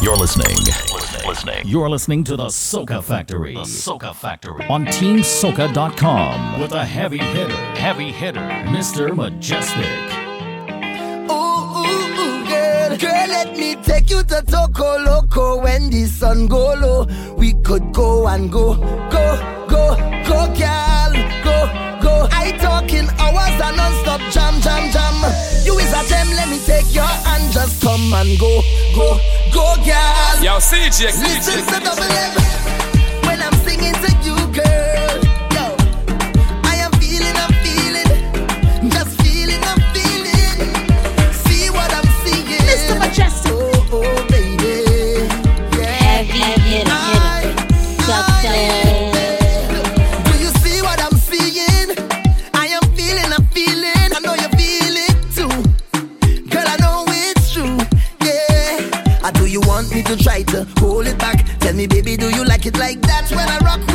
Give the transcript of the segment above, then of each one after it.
You're listening. listening. You're listening to the Soca Factory. The Soca Factory on TeamSoca.com with a heavy hitter, heavy hitter, Mr. Mejustik. Ooh, ooh, ooh, girl. Girl, let me take you to Toko Loco when the sun go low. We could go and go, go, go, go, girl, go, go. I talking hours and non-stop jam, jam, jam. You is a gem, let me take your hand, just come and go, go. Go, guys. Yo, CJ, CJ. Listen to double M when I'm singing to you try to hold it back. Tell me, baby, do you like it like that when I rock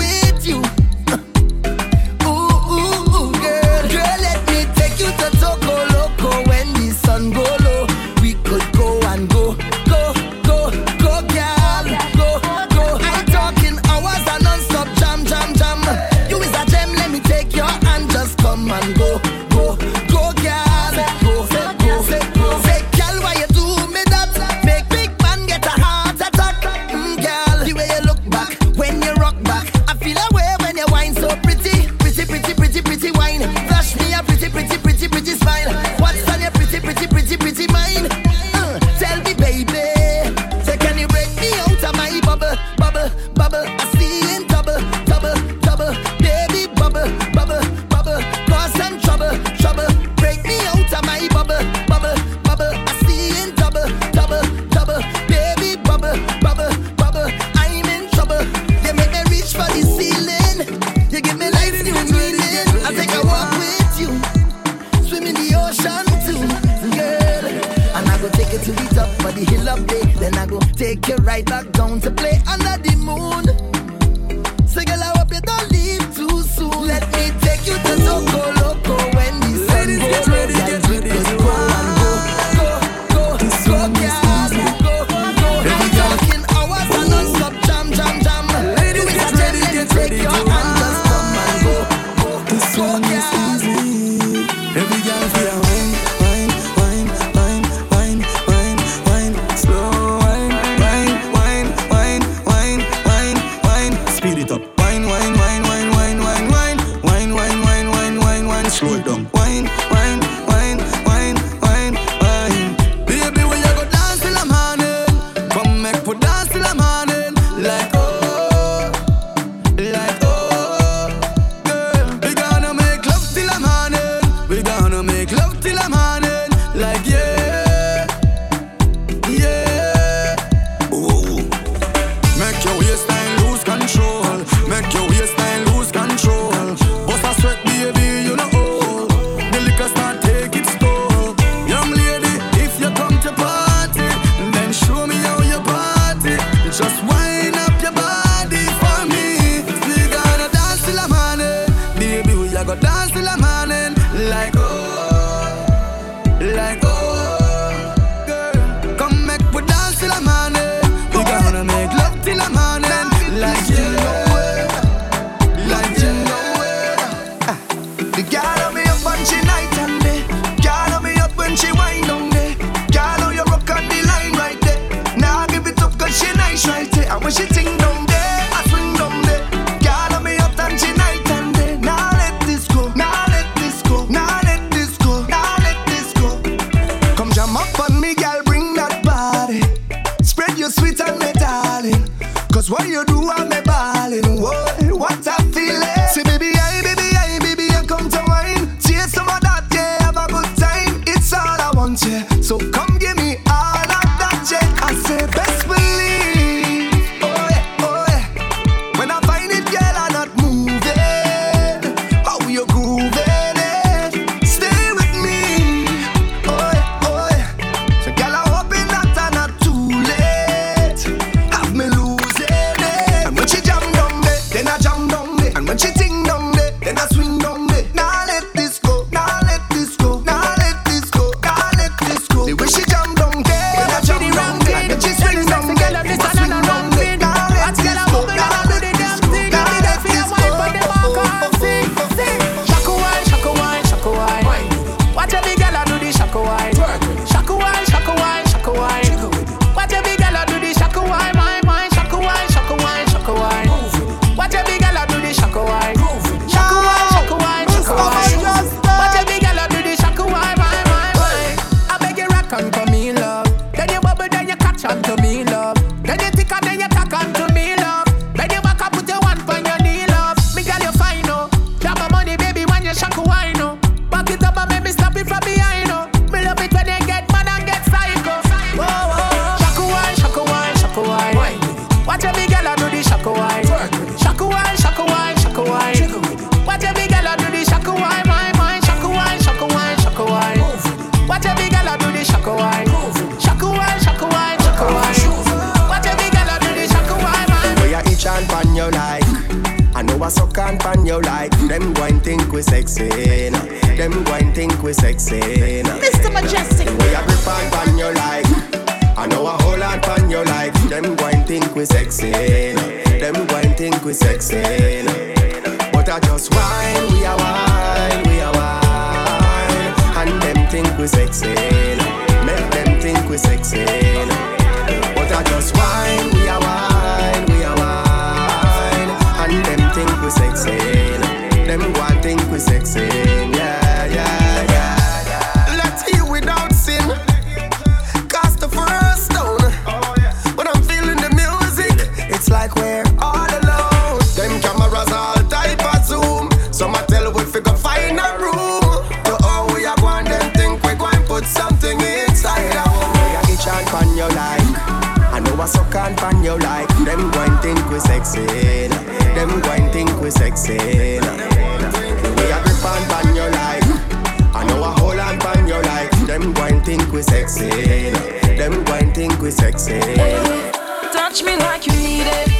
a suck and pan you like. Them going think we sexy. Nah. Them going think we sexy. Nah. Mr. Mejustik. we a I grip and pan you like. I know a whole lot pan you like. Them going think we sexy. Nah. Them going think we sexy. Nah. But I just wine, we a wine, we a wine. And them think we sexy. Nah. Make them think we sexy. Nah. But I just wine, we a wine. we sexy. Them go and think we sexy. Yeah, yeah, yeah. Let's hear without sin. Cast the first stone. But I'm feeling the music. It's like we're all alone. Them cameras all type of zoom. Some I tell we figure find a room. To all we are going, them think we going put something inside our home. Itch and pan your life. I know I suck and pan you like. Them going think we sexy. Them going sexy. Nah. The way I grip and ban you like, I know I hold and ban you like. Them going think we sexy. Them going think we sexy. Touch me like you need it.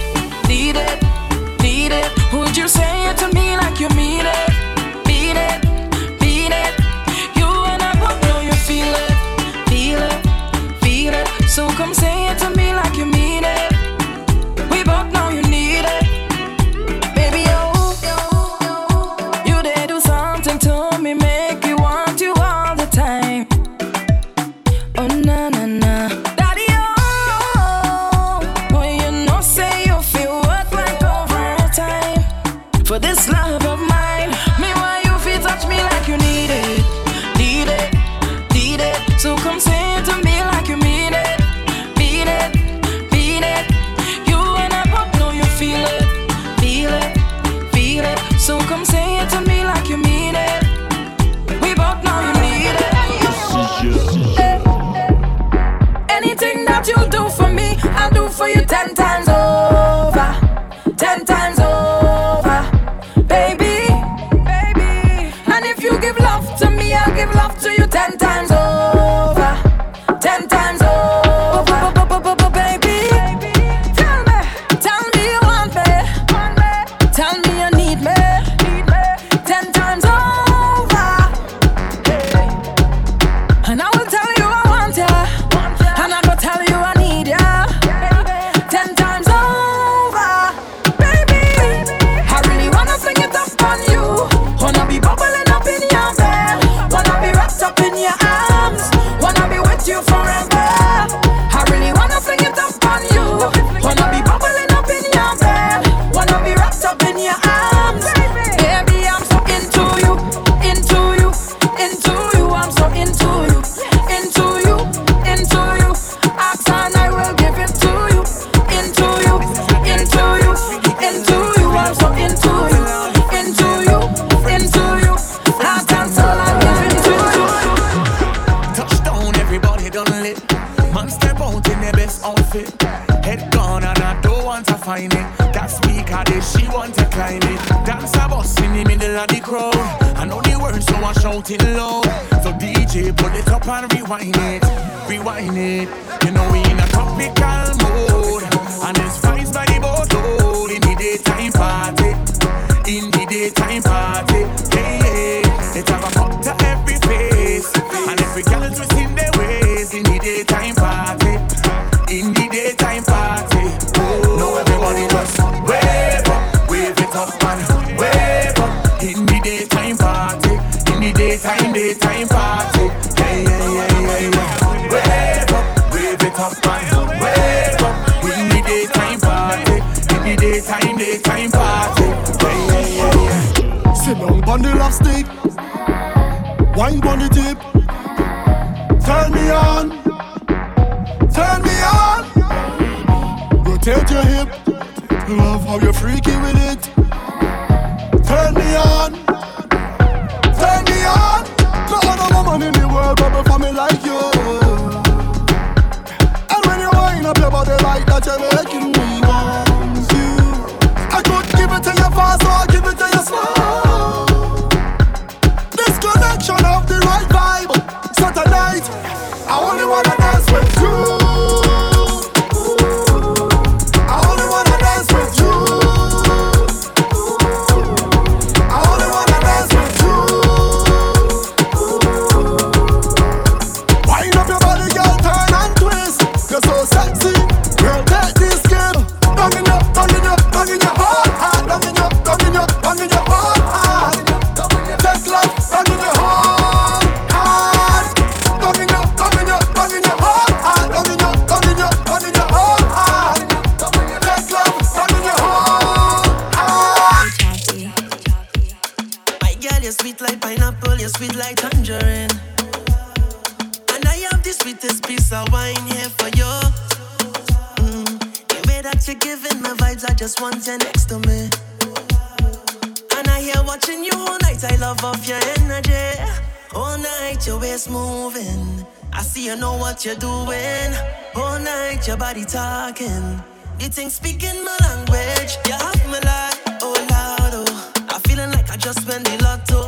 See you know what you're doing. All night, your body talking. You think speaking my language, you have me like, oh Lord, oh. I'm feeling like I just won the lotto.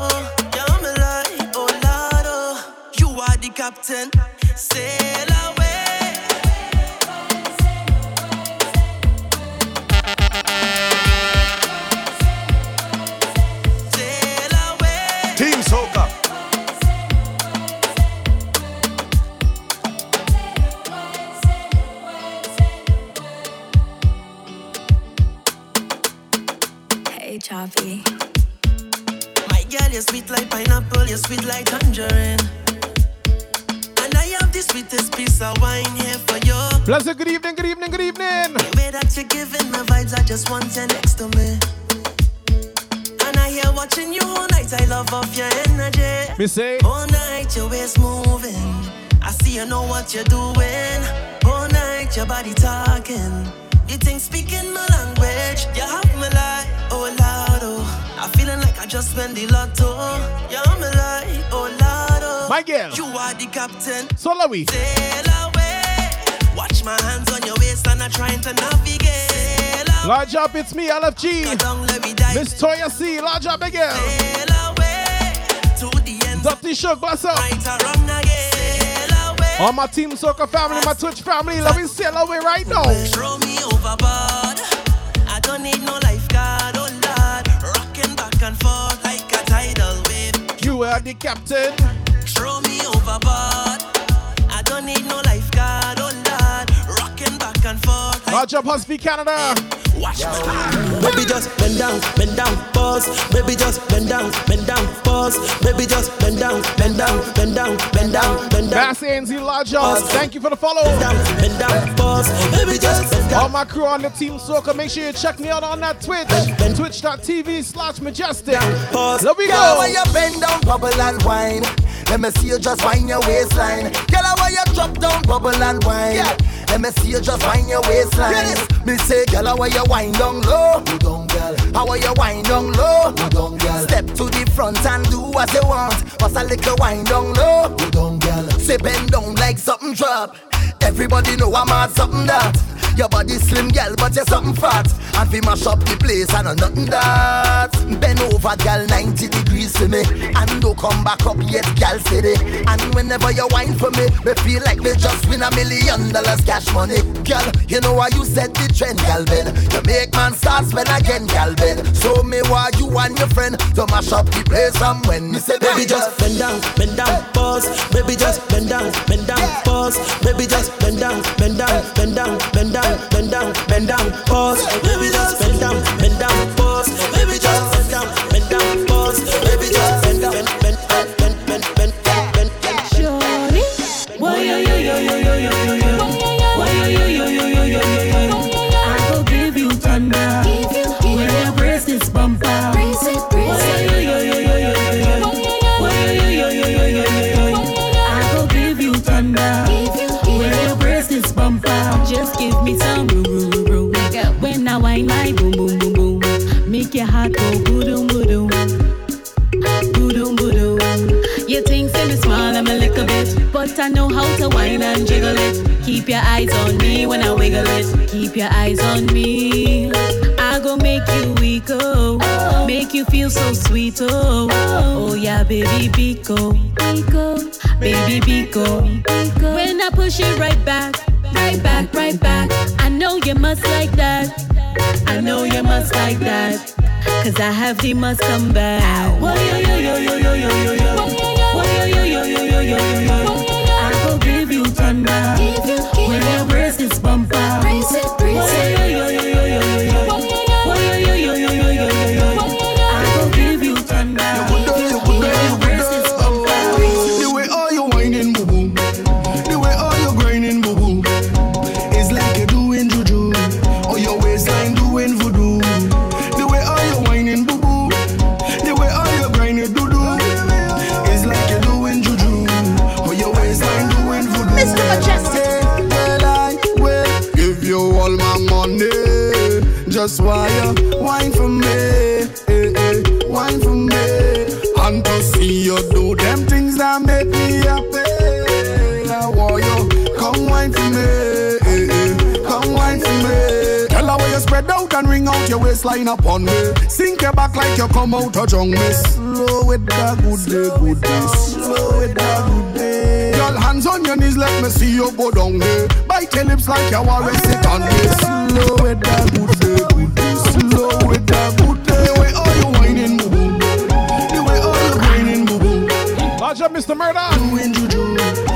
You have me like, oh Lord, oh. You are the captain, sail Hey, Choppy. My girl, you're sweet like pineapple, you're sweet like tangerine. And I have the sweetest piece of wine here for you. Blessed good evening, good evening, good evening. The way that you're giving me vibes, I just want you next to me. And I hear watching you all night, I love off your energy. Me say, All night, your waist moving. I see you know what you're doing. All night, your body talking. You think speaking my language, you have me like, oh Lord, oh. I'm feeling like I just won the lotto. You have me like, oh Lord, oh. My girl. You are the captain. so Lowy. Sail away. Watch my hands on your waist and I'm trying to navigate. Large up, it's me, LFG. Down, let me dive. Miss Toya C, large up again. Sail away to the end. Dr. Shook, bless up. Right or again. All my Team Soca family, my Twitch family, let me sail away right now. Throw me overboard. I don't need no lifeguard, oh Lord. Rocking back and forth like a tidal wave. You are the captain. Throw me overboard. I don't need no lifeguard, oh Lord. Rocking back and forth like Large up, Husby Canada. Watch my Baby just bend down, bend down, pause. Baby just bend down, bend down, pause. Baby just bend down, bend down, bend down, bend down, bend down, Bass ANZ, large. Thank you for the follow. bend down, bend down, pause. Baby just bend All my crew on the Team Soca, make sure you check me out on that Twitch. Twitch.tv slash majestic. Pause. There we Girl, when go. you bend down, bubble and wine. Let me see you just wind your waistline. Girl, when you drop down, bubble and wine. Let me see you just wind your waistline. Me say, girl, when you wind down low, you don't, girl. How are you wind down low, you don't, girl. Step to the front and do what you want. Bust a little wind down low, you don't, girl. Say bend down like something drop. Everybody know I'm at something that. Your body slim, girl, but you're something fat. And we mash up the place, I know nothing that. Bend over, girl, 90 degrees for me. And don't come back up yet, girl, steady. And whenever you whine for me, me feel like me just win a million dollars cash money. Girl, you know why you set the trend, girl, Ben. You make man start spend again, girl, Ben. So me why you and your friend to mash up the place and when me say, Baby just bend down, bend down, pause. Baby just bend down, bend down, pause. Baby just bend down, bend down, bend down, bend down, bend down, bend down, pause. Baby just bend down, bend I know how to wine and jiggle it. Keep your eyes on me when I wiggle it. Keep your eyes on me. I go make you weak, oh, make you feel so sweet, oh, oh yeah, baby, Biko, baby, Biko. When I push it right back, right back, right back. I know you must like that. I know you must like that. Cause I have the must come back. I will give you thunder. When your breast is bumper. You spread out and ring out your waistline upon me. Sink your back like you come out of jungle. Slow with the good day, good day. Slow with the good day. Girl, hands on your knees, let me see you go down there. Bite your lips like you are sit on me. Slow with the good day, good day. Slow with the good day. The way all you whining, boo boo. The way all you whining, boo boo. Lodge up, Mr. Murder. Doing juju.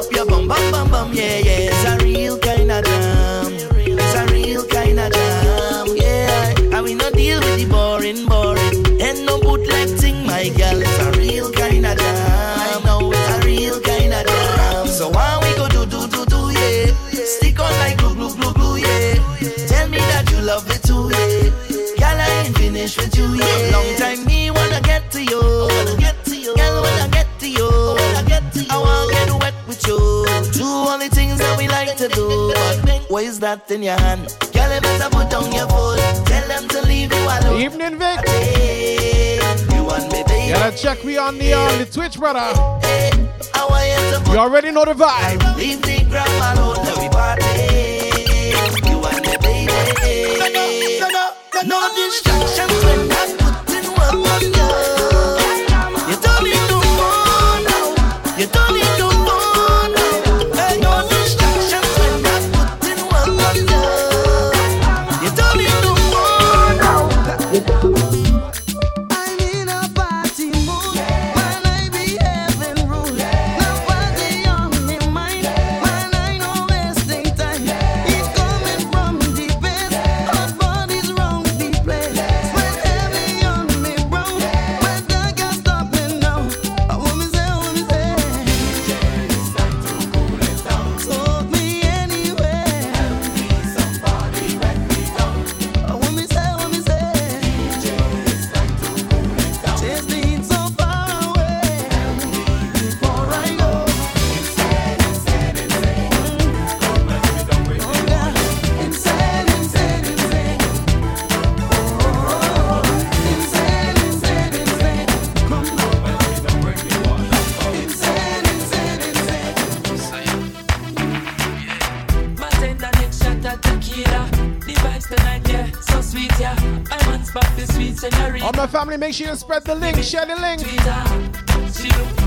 Up your that in your hand? Girl, you better put down your foot. Tell them to leave you alone. Evening, Vic. You want me, baby? Gotta check me on the on the Twitch, brother. You to put You already know the vibe. Leave the gram alone, let we party. Make sure you spread the link, share the link.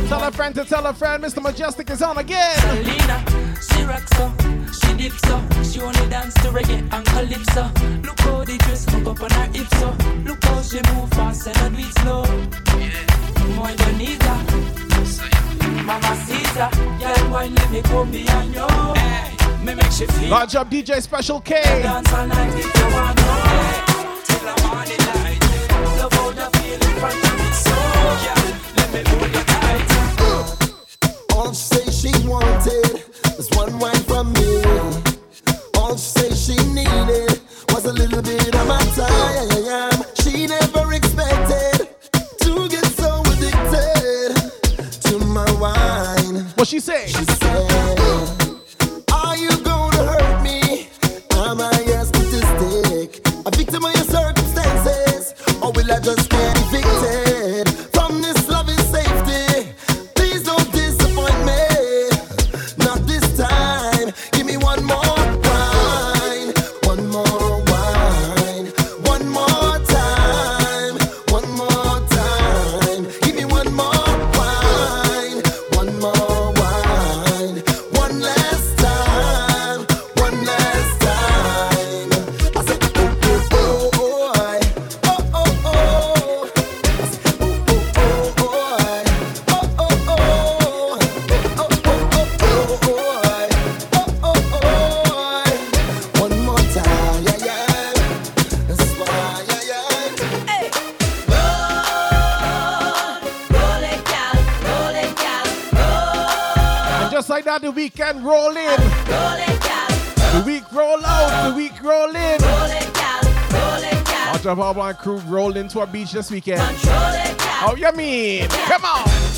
Tell a friend to tell a friend, Mr. Mejustik is on again. Selena, she rocks so, she dips so. She only dance to reggae and calypso. Look how the dress hook up on her hips so. Look how she move fast and not do it slow. Muy bonita, Mama Caesar, girl, why let me come behind you? Hey, me make she feel. Large up DJ Special K. crew rolled into a beach this weekend. Oh, you mean? Come on.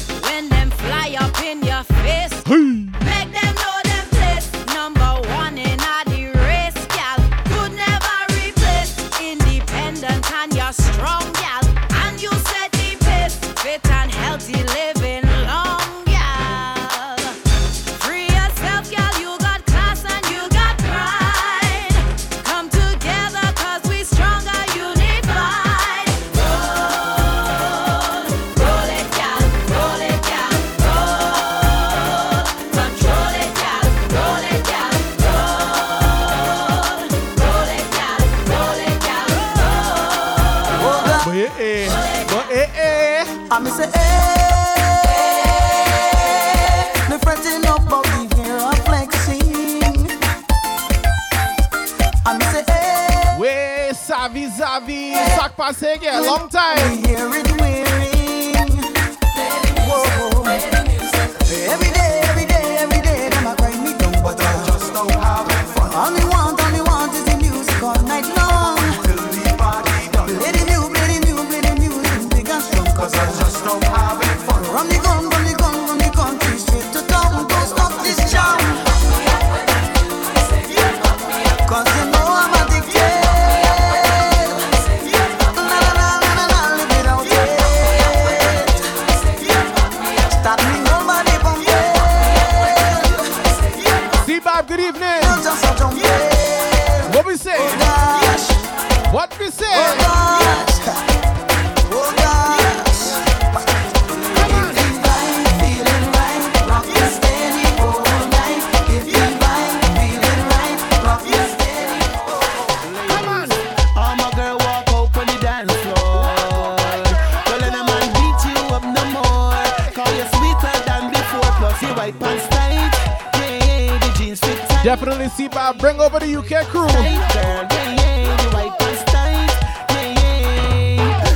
Definitely see by bring over the UK crew.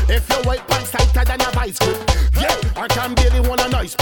If your white pants tighter than a vice grip, yeah, I can barely want a nice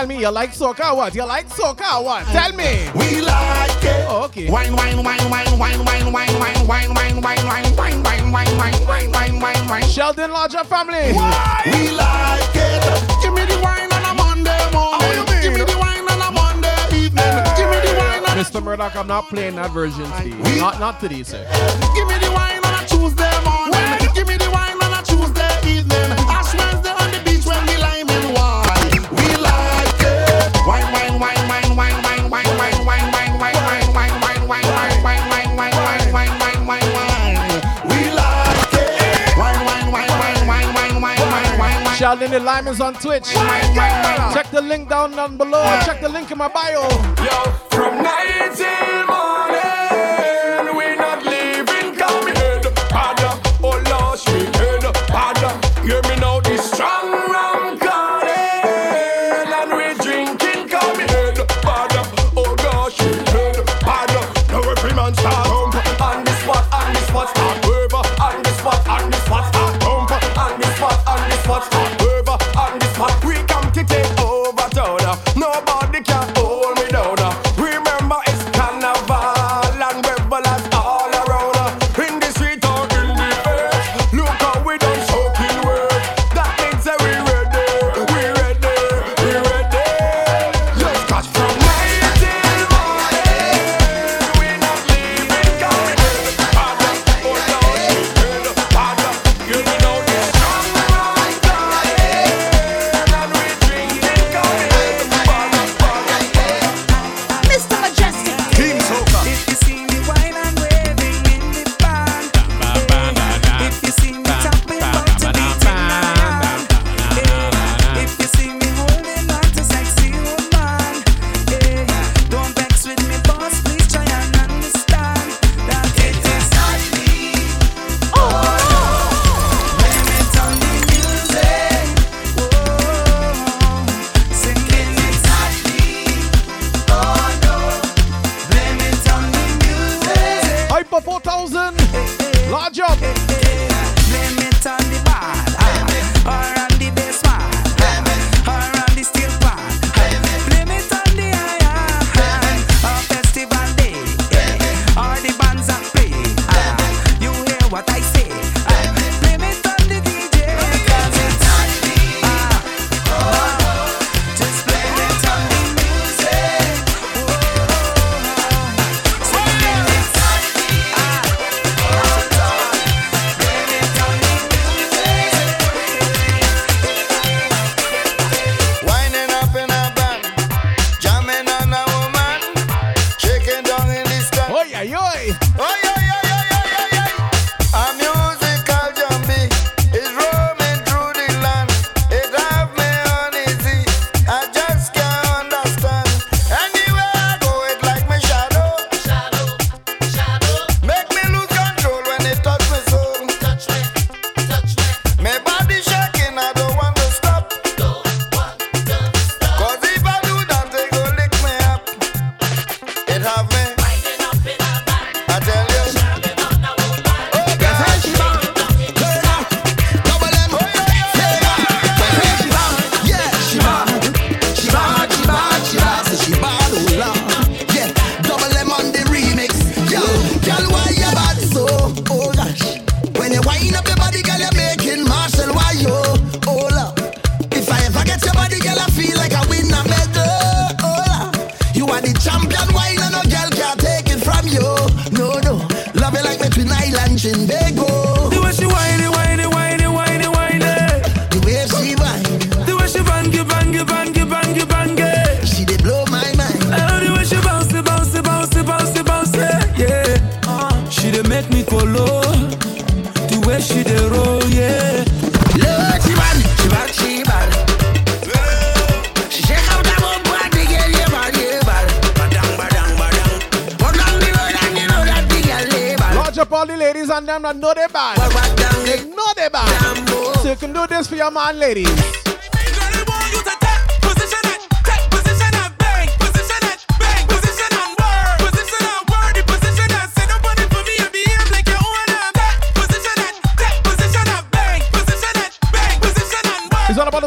Tell me you like soca what? You like soca what? Tell me. We like it. Okay. Wine, wine, wine, wine, wine, wine, wine, wine, wine, wine, wine, wine, wine, wine, wine, wine, wine, wine, wine, wine. Sheldon Lodger family. We like it. Give me the wine on a Monday morning. Give me the wine on a Monday evening. Give me the wine on a Mr. Murdoch, I'm not playing that version today. Not not today, sir. Give Shout in the Lyman's on Twitch. Check the link down down below. Check the link in my bio. Yo.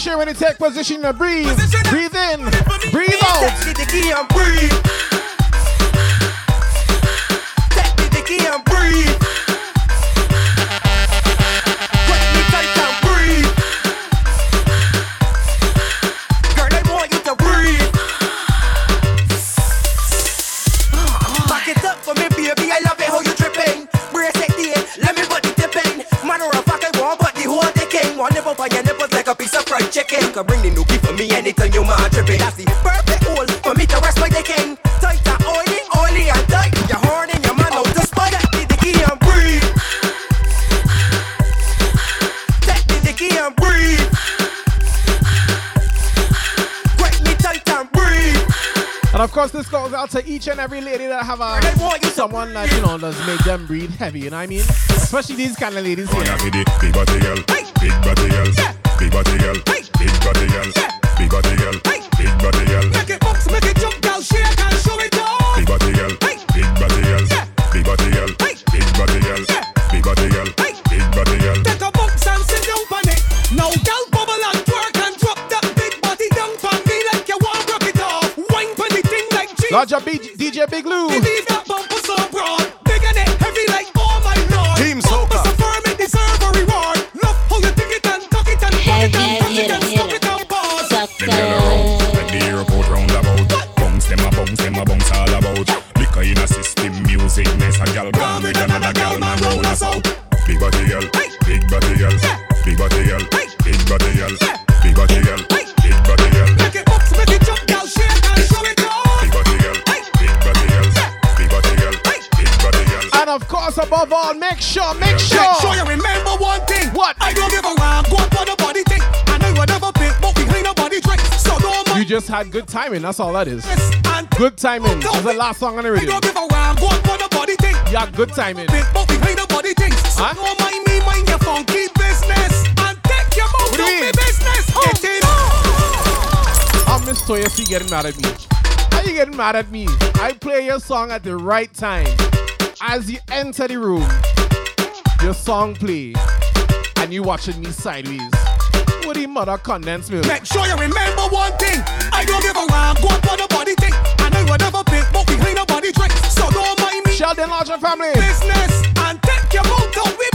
Make sure when you take position, you breathe. Position breathe in, breathe out. Breathe. a bring the nookie for me anytime you. That's the perfect hole for me to rest. Tighter, oily, oily and tight. Your horn your man out the. Take the key and breathe. Take the key and breathe. And of course, this goes out to each and every lady that have a someone that you know that's made them breathe heavy. You know what I mean? Especially these kind of ladies here. Body girl, big body girl, big body girl body girl, big body girl, big body girl. Make it bounce, make it jump, girl, shake and show it off. Big body girl, big body girl, big body girl, big body girl, big body girl, big body girl. Take a bounce and sit down on it. Now, girl, bubble and twerk and drop that big body down for me like you want rock it off. Wine for the thing like G. Larger BG. had good timing. That's all that is. Good timing. That's the last song on the radio. Yeah, good timing. Huh? What do you mean? I oh. oh, miss getting mad at me. How you getting mad at me? I play your song at the right time. As you enter the room, your song plays, and you watching me sideways the mother condensed milk. Make sure you remember one thing. I don't give a round, go for the body thing. And I would never pick, but we ain't nobody drink. So don't mind me. Sheldon Larger family. Business and take your mouth out with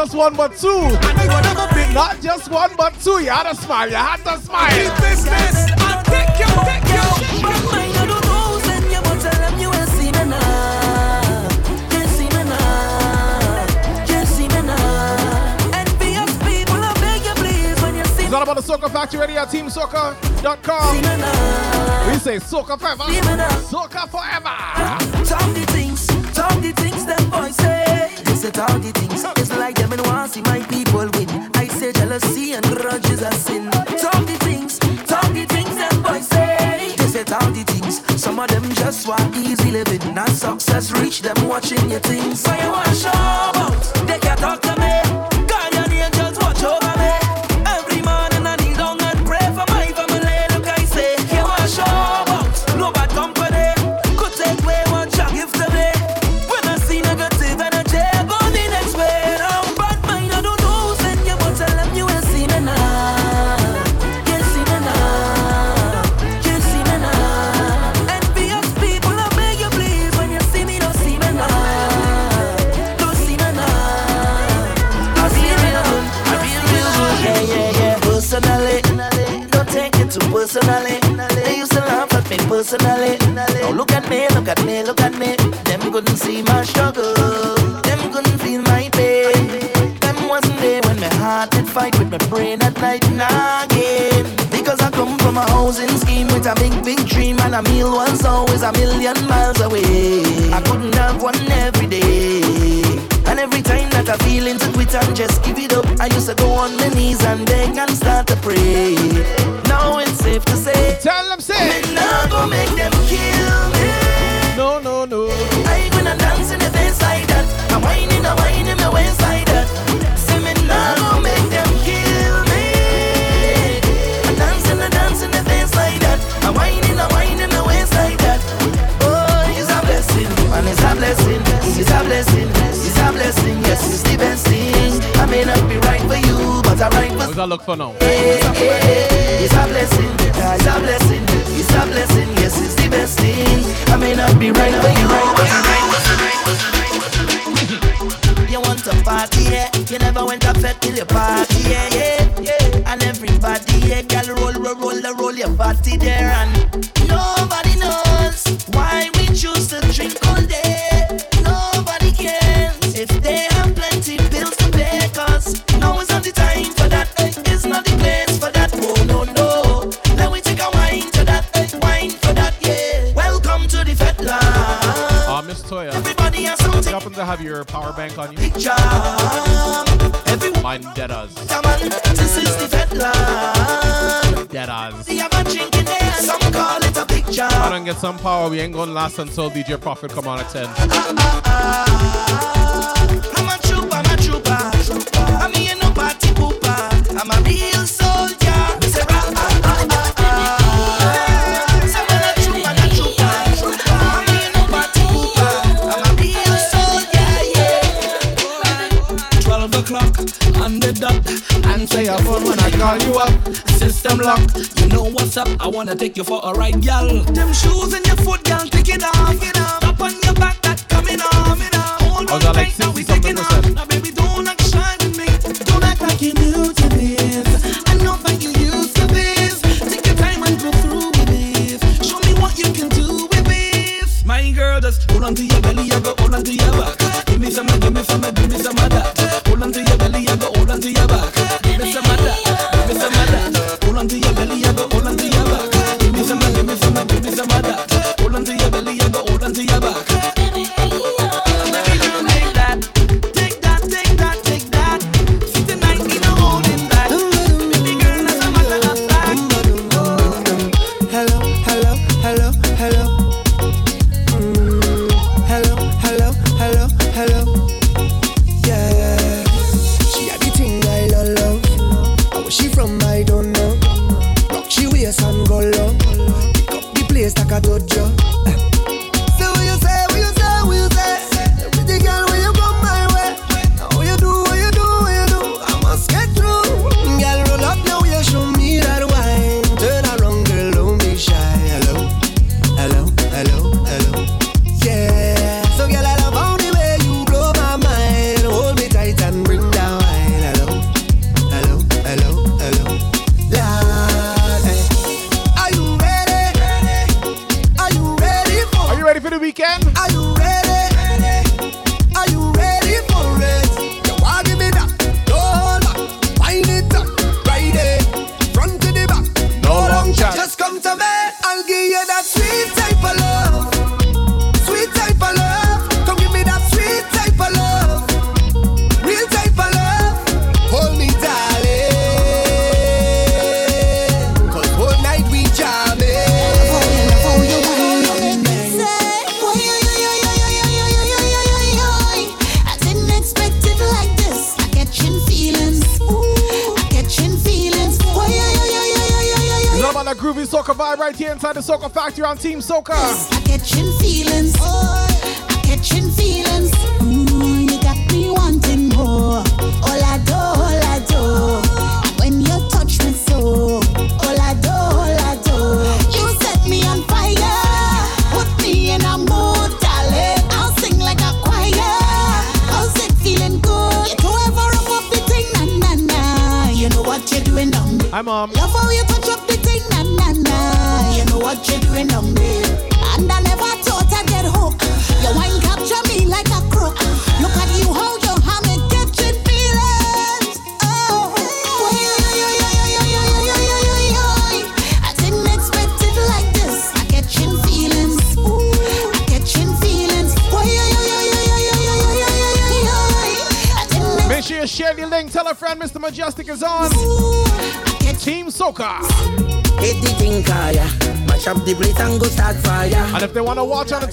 just one but two. Not just one but two. You had to smile. You had to smile. Keep this, this. I'll take you, take you. It's all about the Soca Factory Radio, teamsoca.com. We say soca forever. Soca forever. Talk the things, talk the things them boys say. They say talk the things. them watching your things. Why you want on my knees and I look for now. It's a blessing, it's a blessing, it's a blessing, yes, it's the best thing. I may not be right but you're right. You want to party, yeah? You never went to fed till you party, yeah, yeah, yeah. And everybody, yeah, girl, roll, roll, roll, roll your party there and have your power bank on you? Mine dead us. Dead us. I don't get some power. We ain't gonna last until DJ Profit come on at 10. I'm a trooper, I'm a trooper. I'm you up. System lock, you know what's up. I wanna take you for a ride, gal. Them shoes in your foot, gal, take it off. Off. Up on your back, that coming off. Hold on, like now we taking off. Now baby, don't act shy with me. Don't act like you new to this. I know that you used to this. Take your time and go through with this. Show me what you can do with this. My girl, just hold on to your belly, go hold on to your back. Give me some Team Soca.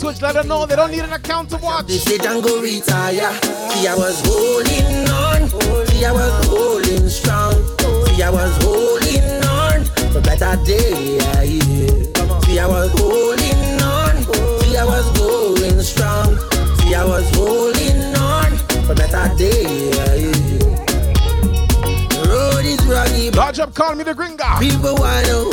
Twitch, let them know they don't need an account to watch. They say Django retire. See, I was holding on. See, I was holding strong. See, I was holding on for better day. See, I was holding on. See, I was going strong. See, I was holding on for better day. The road is rocky. Large up, call me the gringa. People want to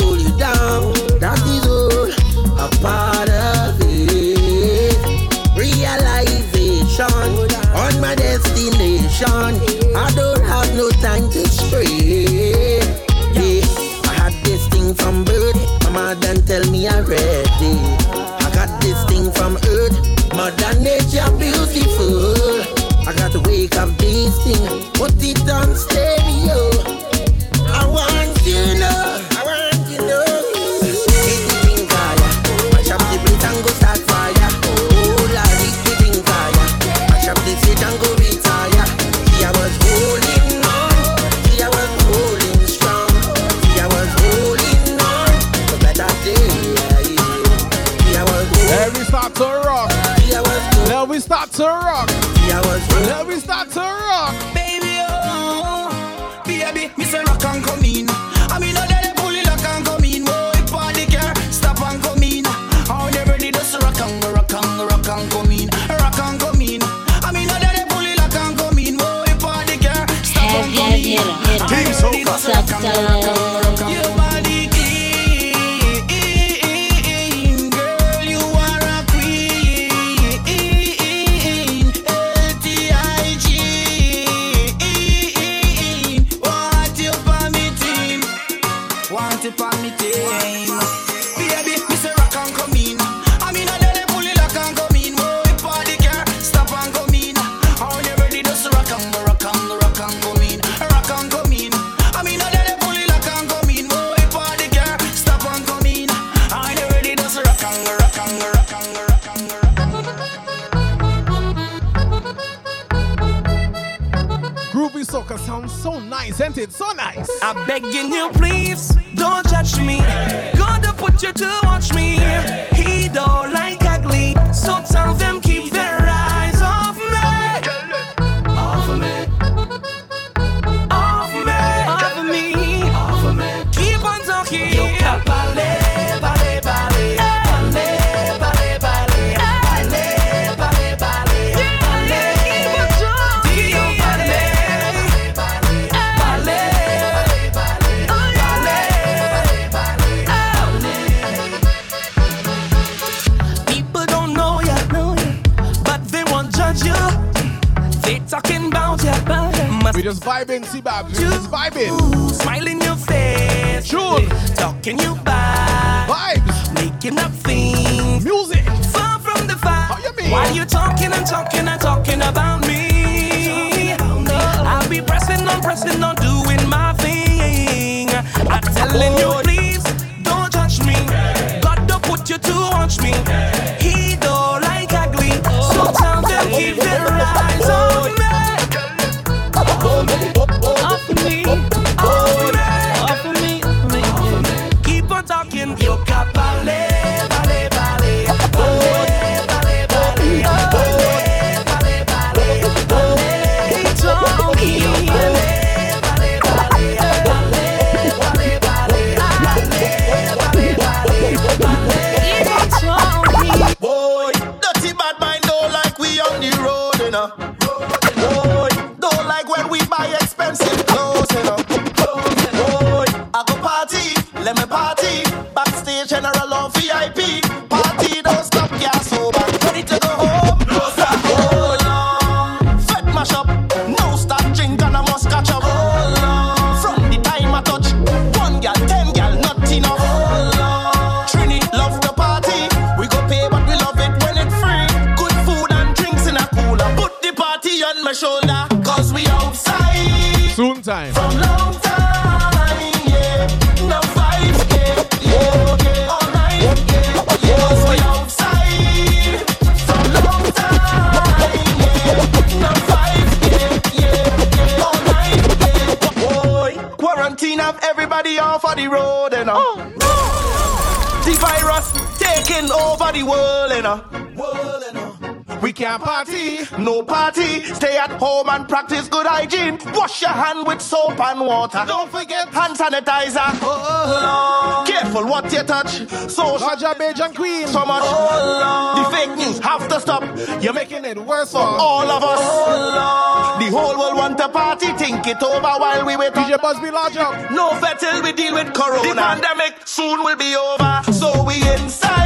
soap and water. Don't forget hand sanitizer. Oh, oh, Lord. Careful what you touch. So Roger Bajan Queen. So much. Oh, the fake news have to stop. You're making it worse for all of us. Oh, the whole world want a party. Think it over while we wait. DJ Busby up. No fat till we deal with corona. The pandemic soon will be over. So we inside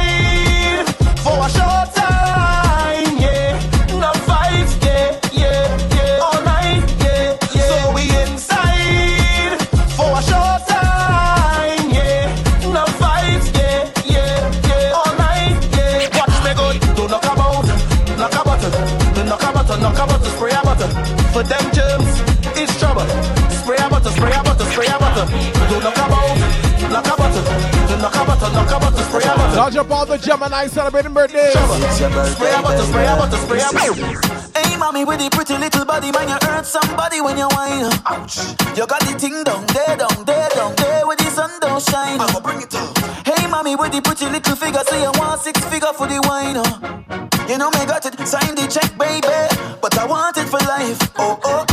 them germs, it's trouble. Spray a button. Spray a button. Spray a button. Don't knock about. Knock a button. Don't knock a button. Knock a button. Spray a button. Large up all the Gemini celebrating birthdays. Spray a button. Spray a button. Spray a button. Hey, mommy, with the pretty little body, man, you hurt somebody when you whine. Ouch. You got the thing down there, down there, down there, where the sun don't shine. I'ma bring it up. Hey, mommy, with the pretty little figure, say you want six figure for the wine. You know me got it, sign the check, life. Oh, oh, oh, oh,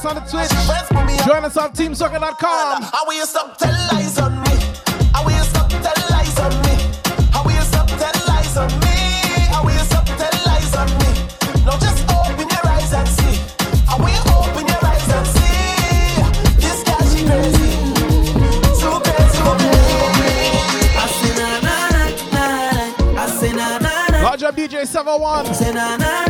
us on the Twitch. Uh, Join us on TeamSoca.com. How will stop tell lies on me? How will stop tell lies on me? How will stop tell lies on me? How will stop tell lies on me? Now just open your eyes and see. How will open your eyes and see? This guy she crazy. DJ 71.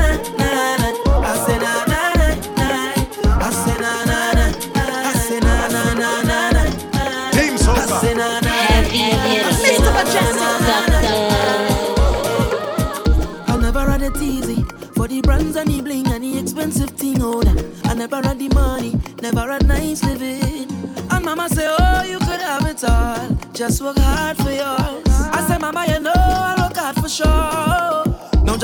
Brands and the bling and the expensive thing. Oh, that. I never had the money, never had nice living. And mama say, Oh, you could have it all. Just work hard for yours. I say, Mama, you know I work hard for sure.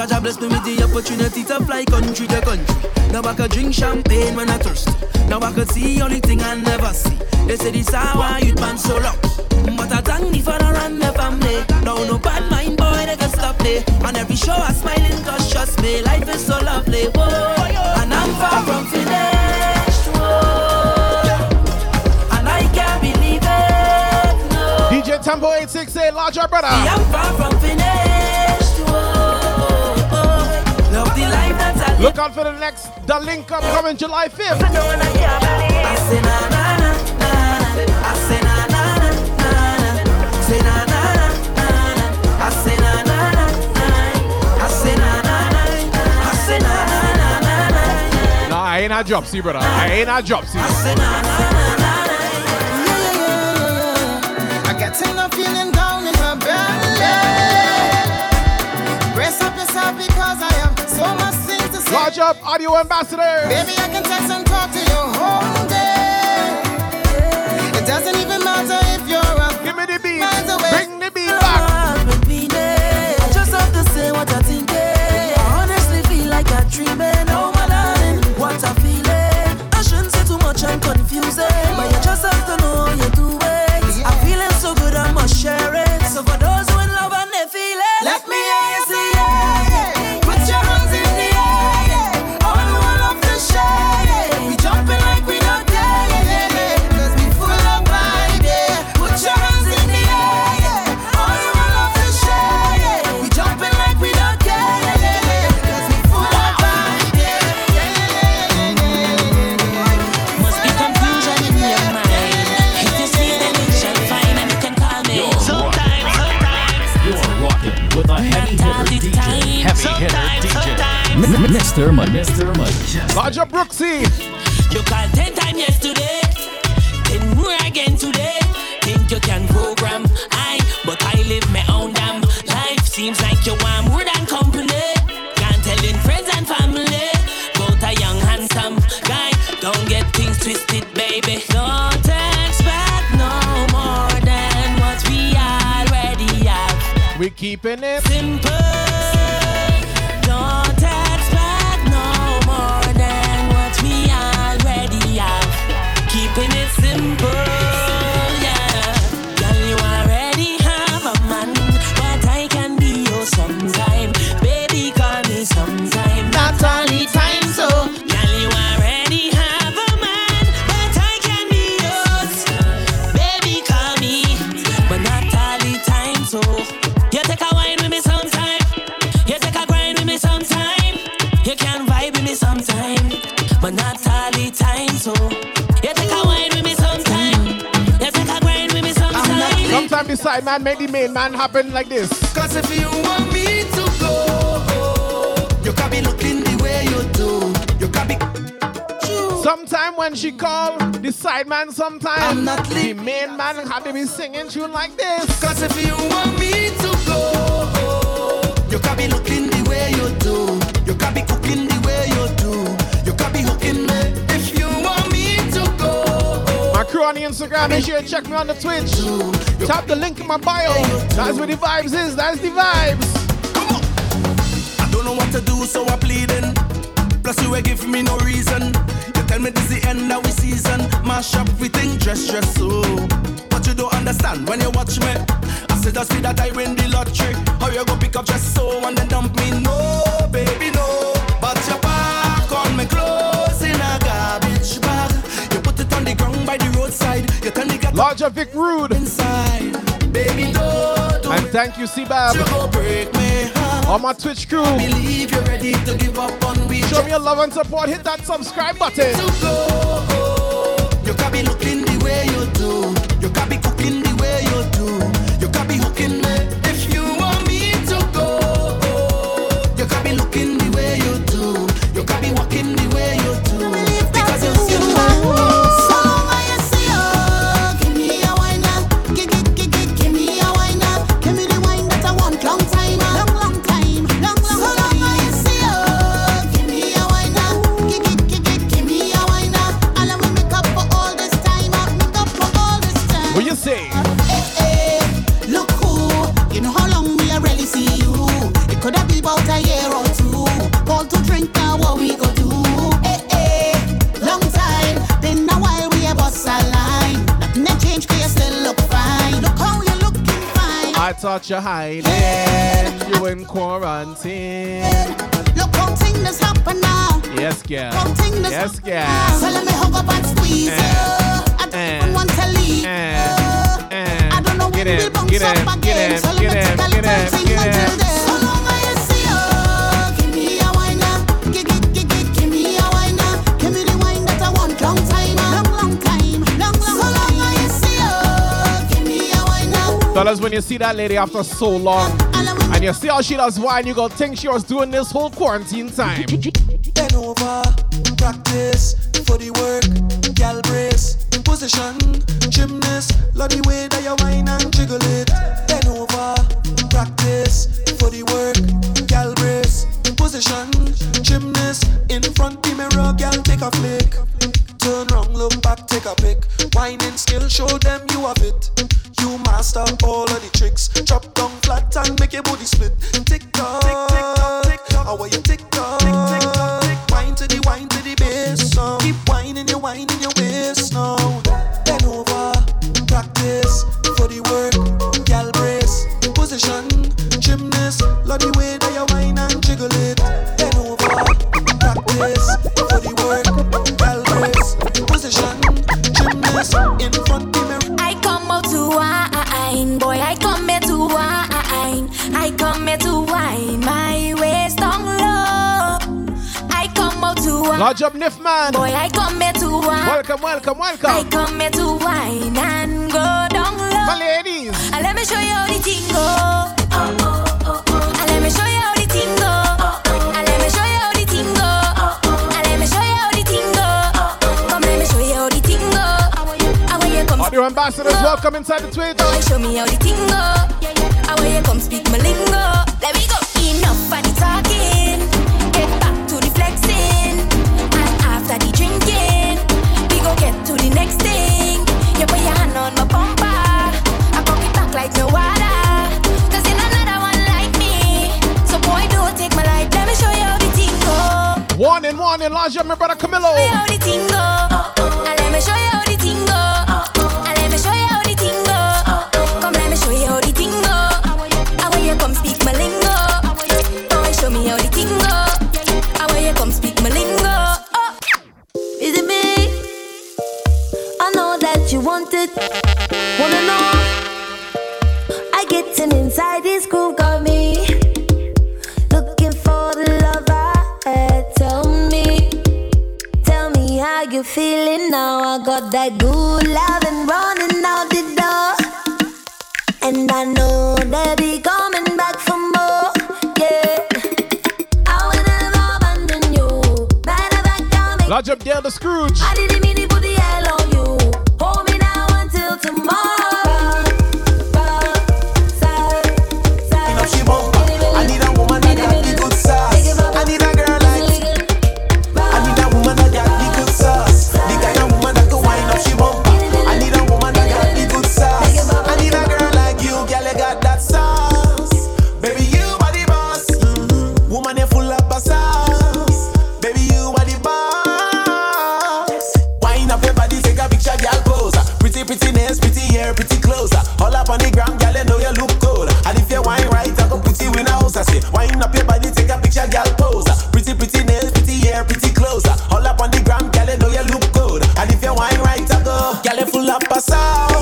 Jaja bless me with the opportunity to fly country to country. Now I could drink champagne when I thirst. Now I could see only thing I never see. They say this hour youth man so long. But I thank the father and the family. Now no bad mind boy they can stop me. On every show I smiling cause trust me, life is so lovely. Whoa, and I'm far from finished. Whoa, and I can't believe it. No. DJ Tempo 868, large up, brother. I'm far from finished. Look out for the next The Link Up coming July 5th. I say na na na na na. I say na na na na na. Say na na na na na. I say na na na na. I say na na na. I say na na na na na. Nah, I ain't a job, see, brother. I ain't a job, see. I getting a feeling down in my belly. Brace up yourself Large up, audio ambassador. Baby, I can text and talk to you all day. It doesn't even matter if you're a Give me the beat. miles away. Bring the beat M- M- Mr. Mud, Mr. Mud. Roger Brooksy. You call ten times yesterday, ten more again today. Think you can program I, but I live my own damn life. Seems like you want more than company. Can't tell in friends and family. Both a young handsome guy. Don't get things twisted, baby. Don't expect no more than what we already have. We keeping it simple. Side man make the main man happen like this. Cause if you want me to go, you can be looking the way you do. You can be. Sometime when she call the side man, sometime the main man have to be singing tune like this. Cause if you want me to go, you can be looking crew on the Instagram, make sure you check me on the Twitch. Tap the link in my bio. That's where the vibes is. That's the vibes. I don't know what to do, so I'm pleading. Plus, you ain't give me no reason. You tell me this the end of we season. Mash up everything, dress, dress, so. But you don't understand when you watch me. I said, just see that I win the lottery. How you go pick up just so and then dump me? No, baby, no. But you Larger Vic Rude. Inside, baby, don't do And thank you, Sebab. On my Twitch crew. You're ready to give up on me. Show me your love and support. Hit that subscribe button. You can be looking the way you do. Thought you hiding. You in quarantine. Look how things happen now. Yes, girl. Yes, girl. So let me hug up and squeeze Eh. I don't eh. want to leave. Eh. Eh. I don't know when we'll bounce up again. So let me take a little thing until then. Wine now. When you see that lady after so long, and you see how she does wine, you gonna think she was doing this whole quarantine time. Bend over, practice for the work, gal brace, position, gymnast, love the way that you whine and jiggle it. Bend over, practice for the work, gal brace, position, gymnast, in front the mirror, gal take a flick. Turn round, look back, take a pic. and skill, show them you have it. You master all of the tricks. Drop down flat and make your body split. Tick tock, tick tock, tick tock. How are you tick tock, tick tick tock, tick. Wine to the wine to the bass now. Keep whining, you whining your waist now. Bend over, practice for the work. Gal brace, position, gymnast. Love the way that you whine and jiggle it. Bend over, practice for the work. Gal brace, position, gymnast. In front wine, boy. I come here to wine. I come here to wine my waist down low. I come out to wine. Lodge up, Niff man. Boy, I come here to wine. Welcome, welcome, welcome. I come here to wine and go down low. My ladies. And let me show you how the thing go. Your ambassadors, welcome inside the Twitter. Boy, show me how the thing go. Yeah, yeah. How you come speak my lingo. Let me go. Enough of the talking. Get back to the flexing. And after the drinking, we go get to the next thing. You put your hand on my bumper. I pop it back like no water. Cause you're another one like me. So boy, don't take my life. Let me show you how the thing. One and one in Laja, my brother Camilo. Show me how the thing. Oh, oh. And let me show you Wanna know? I getting inside this groove got me lookin' for the love I had. Tell me, tell me how you feelin' now. I got that good love and runnin' out the door, and I know they be comin' back for more. Yeah, I will never abandon you. Matter of fact, up there, the Scrooge. Oh.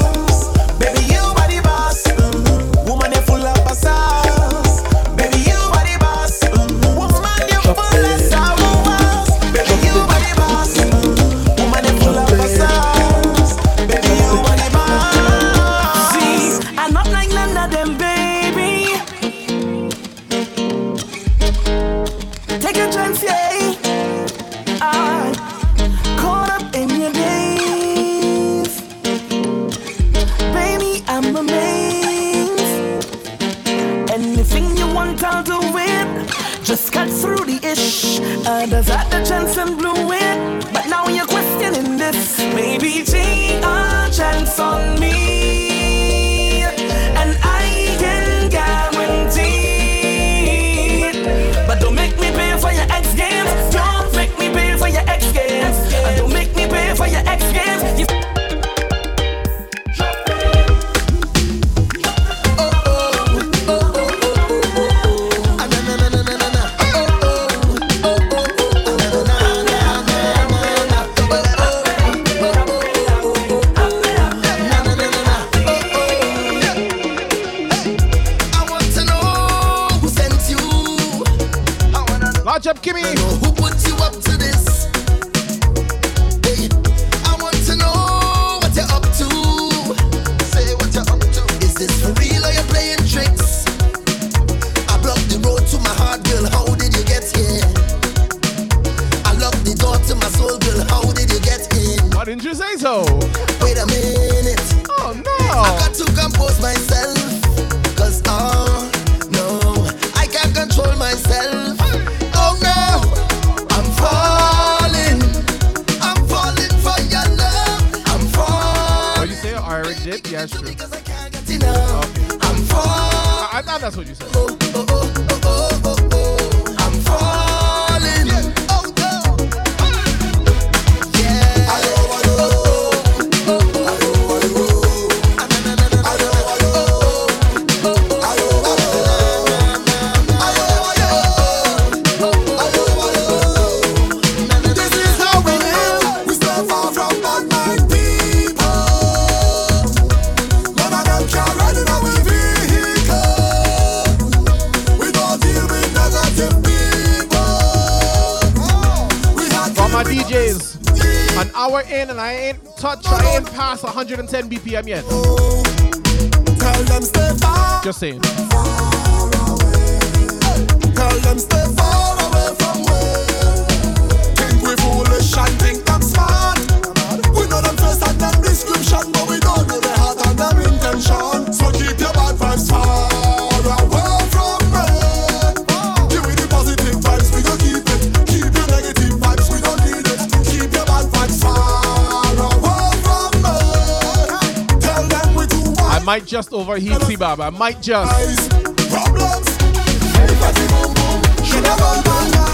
yeah, that's true. Okay. I, thought that's what you said. Oh, oh, oh. 110 BPM yet. Just saying. might just overheat T-Bob. I might just. Problems. She never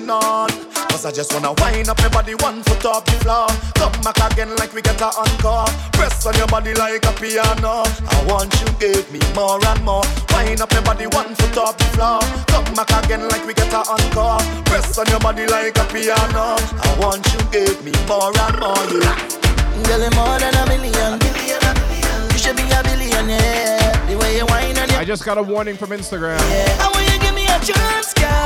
going on? Cause I just wanna wind up my body one foot off the floor. Come back again like we get an encore. Press on your body like a piano. I want you give me more and more. Wind up my body one foot off the floor. Come back again like we get an encore. Press on your body like a piano. I want you give me more and more. Yeah. Girl, more than a million. billion, a billion. You should be a billionaire. The way you wind and you I just got a warning from Instagram. Yeah. I want you give me a chance, girl.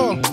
Leo.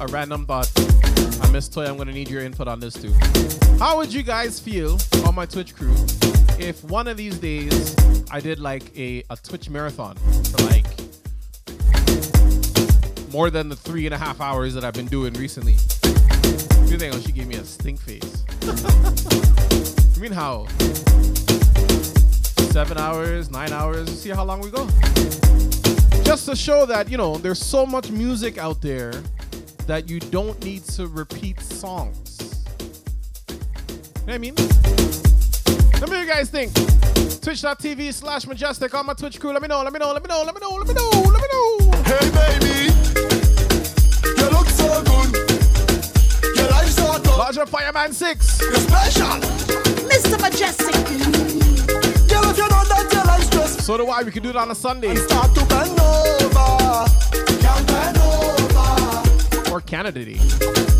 A, random thought. I Miss Toy, I'm gonna need your input on this too. How would you guys feel on my Twitch crew if one of these days I did like a, a Twitch marathon for like more than the three and a half hours that I've been doing recently? You think oh, she gave me a stink face? you mean how? Seven hours, nine hours, see how long we go. Just to show that, you know, there's so much music out there that you don't need to repeat songs. You know what I mean? Let me know you guys think. Twitch.tv slash mejustik on my Twitch crew. Let me know, let me know, let me know, let me know, let me know, let me know. Hey baby, you look so good. Your life's so good. Larger Fireman 6. You're special. Mr. Mejustik. Girl, if you know that your life's stressful. So do I. We can do it on a Sunday. Canada Day.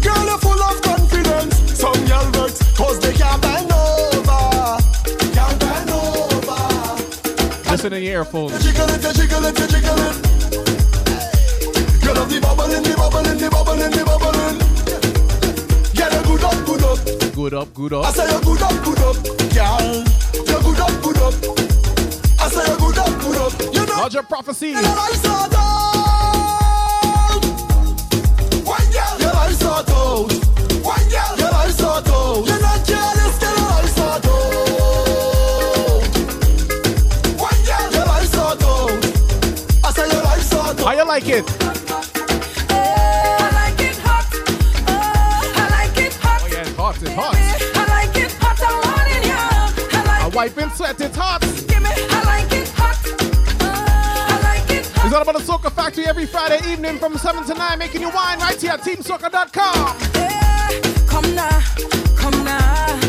Girl, you're full of confidence. Some girl works cause they can't bend over. Can't bend over. Listen in your earphones. You jiggle it, you jiggle it, you jiggle it. You love the bubbling, the bubbling, the bubbling, the bubbling. Get a good up, good up. Good up, good I say you good up, good up, girl. You good up, good up. I say you good up, good up. You know Larger Prophecy. Like it? Oh, I like it hot. Oh, I like it hot. Oh yeah, it's hot, it's hot. I like it hot. I want it, yeah. I like A wiping sweat, it's hot. Give me. It's all about the Soca Factory every Friday evening from 7 to 9, making you wine right here at TeamSoca.com. Yeah. Come now, come now,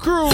crew.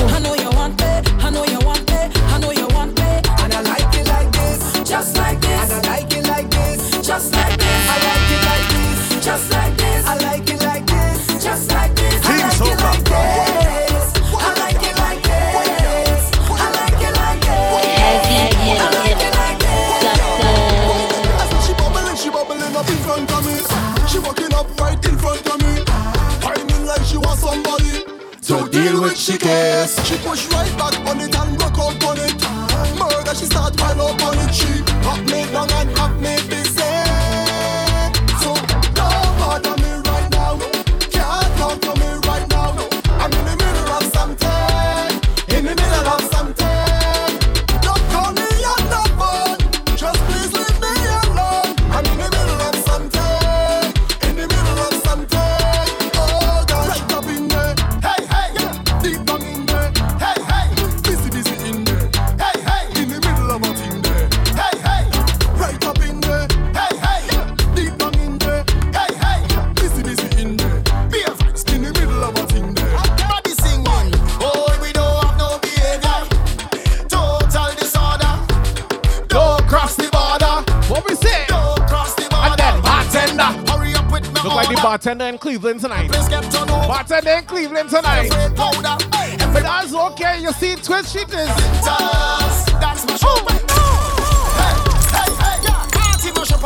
Cleveland tonight. Bartender in Cleveland tonight. But that's okay, you see, twist, she does. That's my show.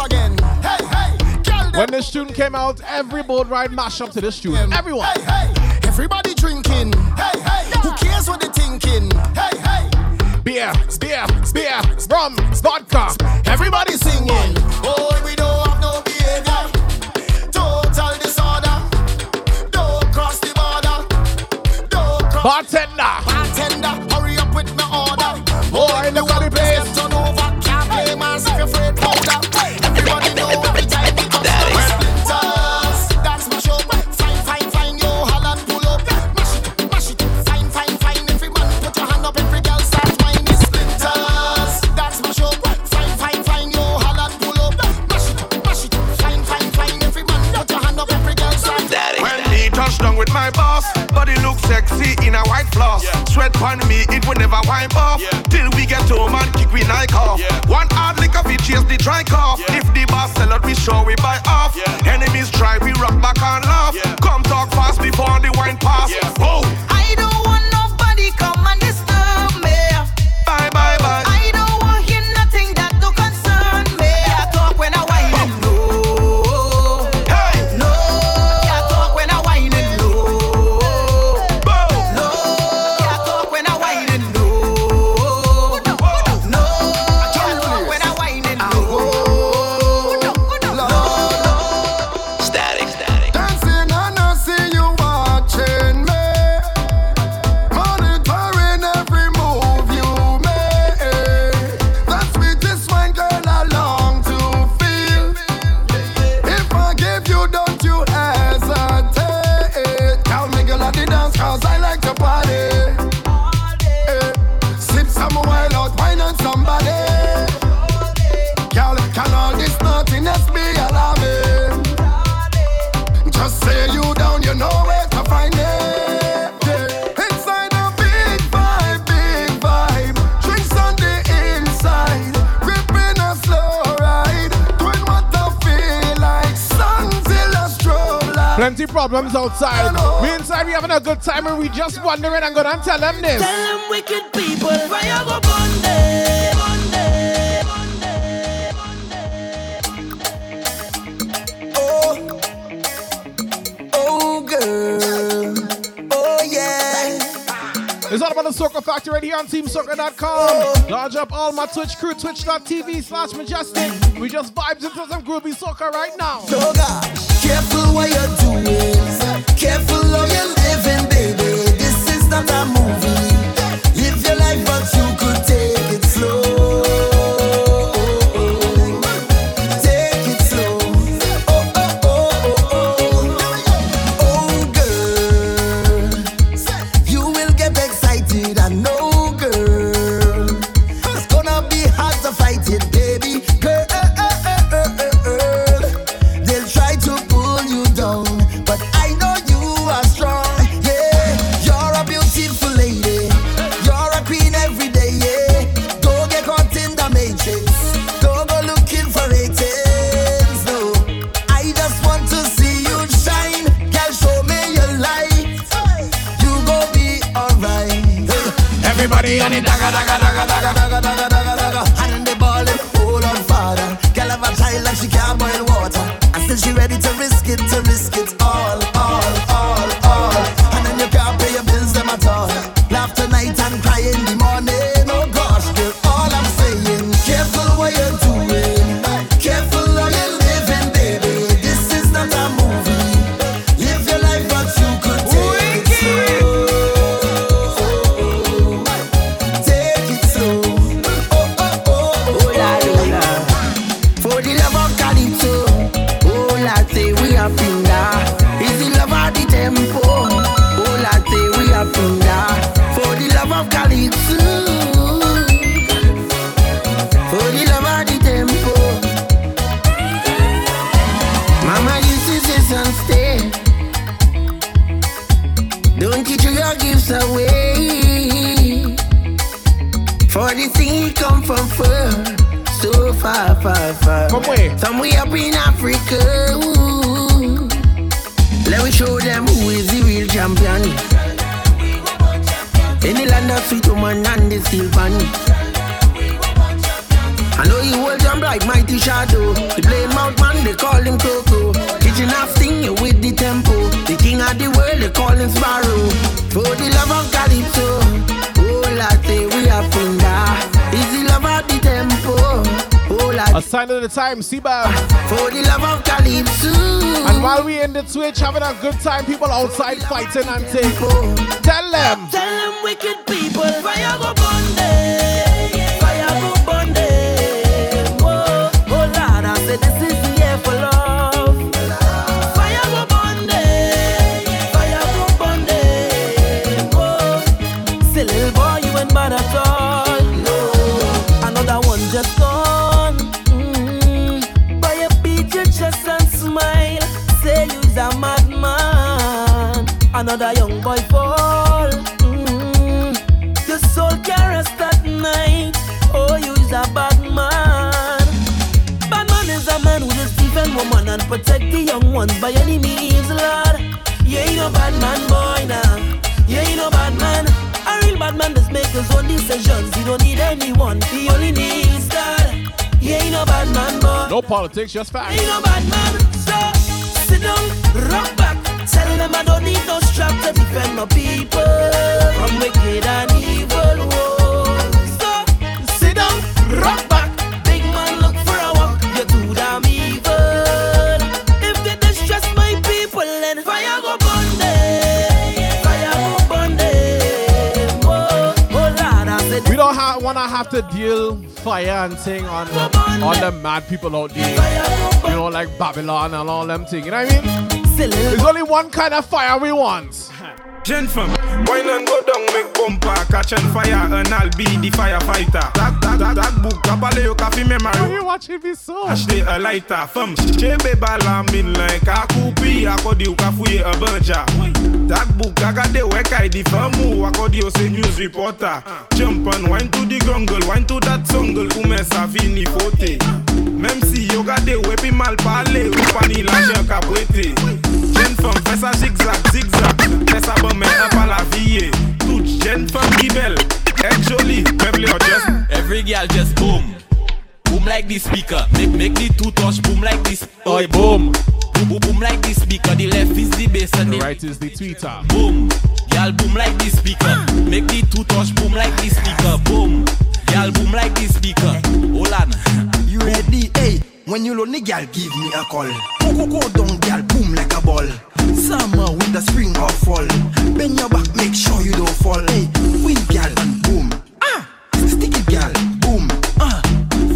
Again. Hey, hey, when this tune came out, every boat ride mash up to this tune. Everyone. Hey, hey, everybody drinking. Hey, hey, who cares what they're thinking? Hey, hey. Beer, beer, beer, rum, vodka, time off. Yeah. them this. Tell them wicked people, fire go Monday. Oh, oh, oh yeah. It's all about the Soca Factor right here on TeamSoca.com. Oh. Lodge up all my Twitch crew, twitch.tv slash mejustik. We just vibes into some groovy soca right now. Ah, careful what you're doing. Careful of your found a. sign politics, just facts. Wanna deal fire and thing on on the mad people out there. You know, like Babylon and all them thing. You know what I mean? There's only one kind of fire we want. Gentlemen, wine and go down, make bumper, catch on fire, and I'll be the firefighter. That, that, that, that book, kabale yo kafi memory. you watching me so? Ashte a lighter, fam. Chebe balamin like a kupi, akodi ukafuye a banja. That book, I got the work I di famu, akodi o say news reporter. Jump and wine to the grungle, wine to that jungle, ume savini fote. Même si yo gade wepi mal pale, upani la jen kapwete. Jen fam, fè sa zigzag, zigzag. Fè sa bon men un pa la vie. Tout jen fam ki bel, et joli, yo just. Every girl just boom. Boom like the speaker. Make make the two touch boom like this. Oi boom. Boom boom boom like the speaker. The left is the bass and The the right is the tweeter. boom. Girl boom like this speaker. Make the two touch boom like this speaker. Boom. Girl boom like this speaker. Hold on. You ready? Hey, when you lonely, girl, give me a call. Go, go, go down, girl, boom like a ball. Summer, winter, spring or fall. Bend your back, make sure you don't fall. Hey, wind, girl, and boom. Ah, sticky, girl, boom. Ah,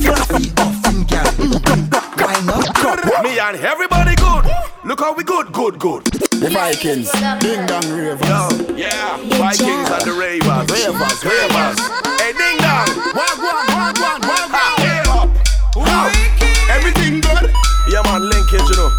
fluffy, offing, girl. Mm, mm, why not? Me and everybody good. Look how we good, good, good. The Vikings, ding dong ravers. Yo, yeah, Vikings and the Ravers. Ravers, Ravers. Hey, ding dong. Wag, wag, wag, wag, wag, wag. Hey, up. Wow. Everything good? Yeah, man, linkage, you know.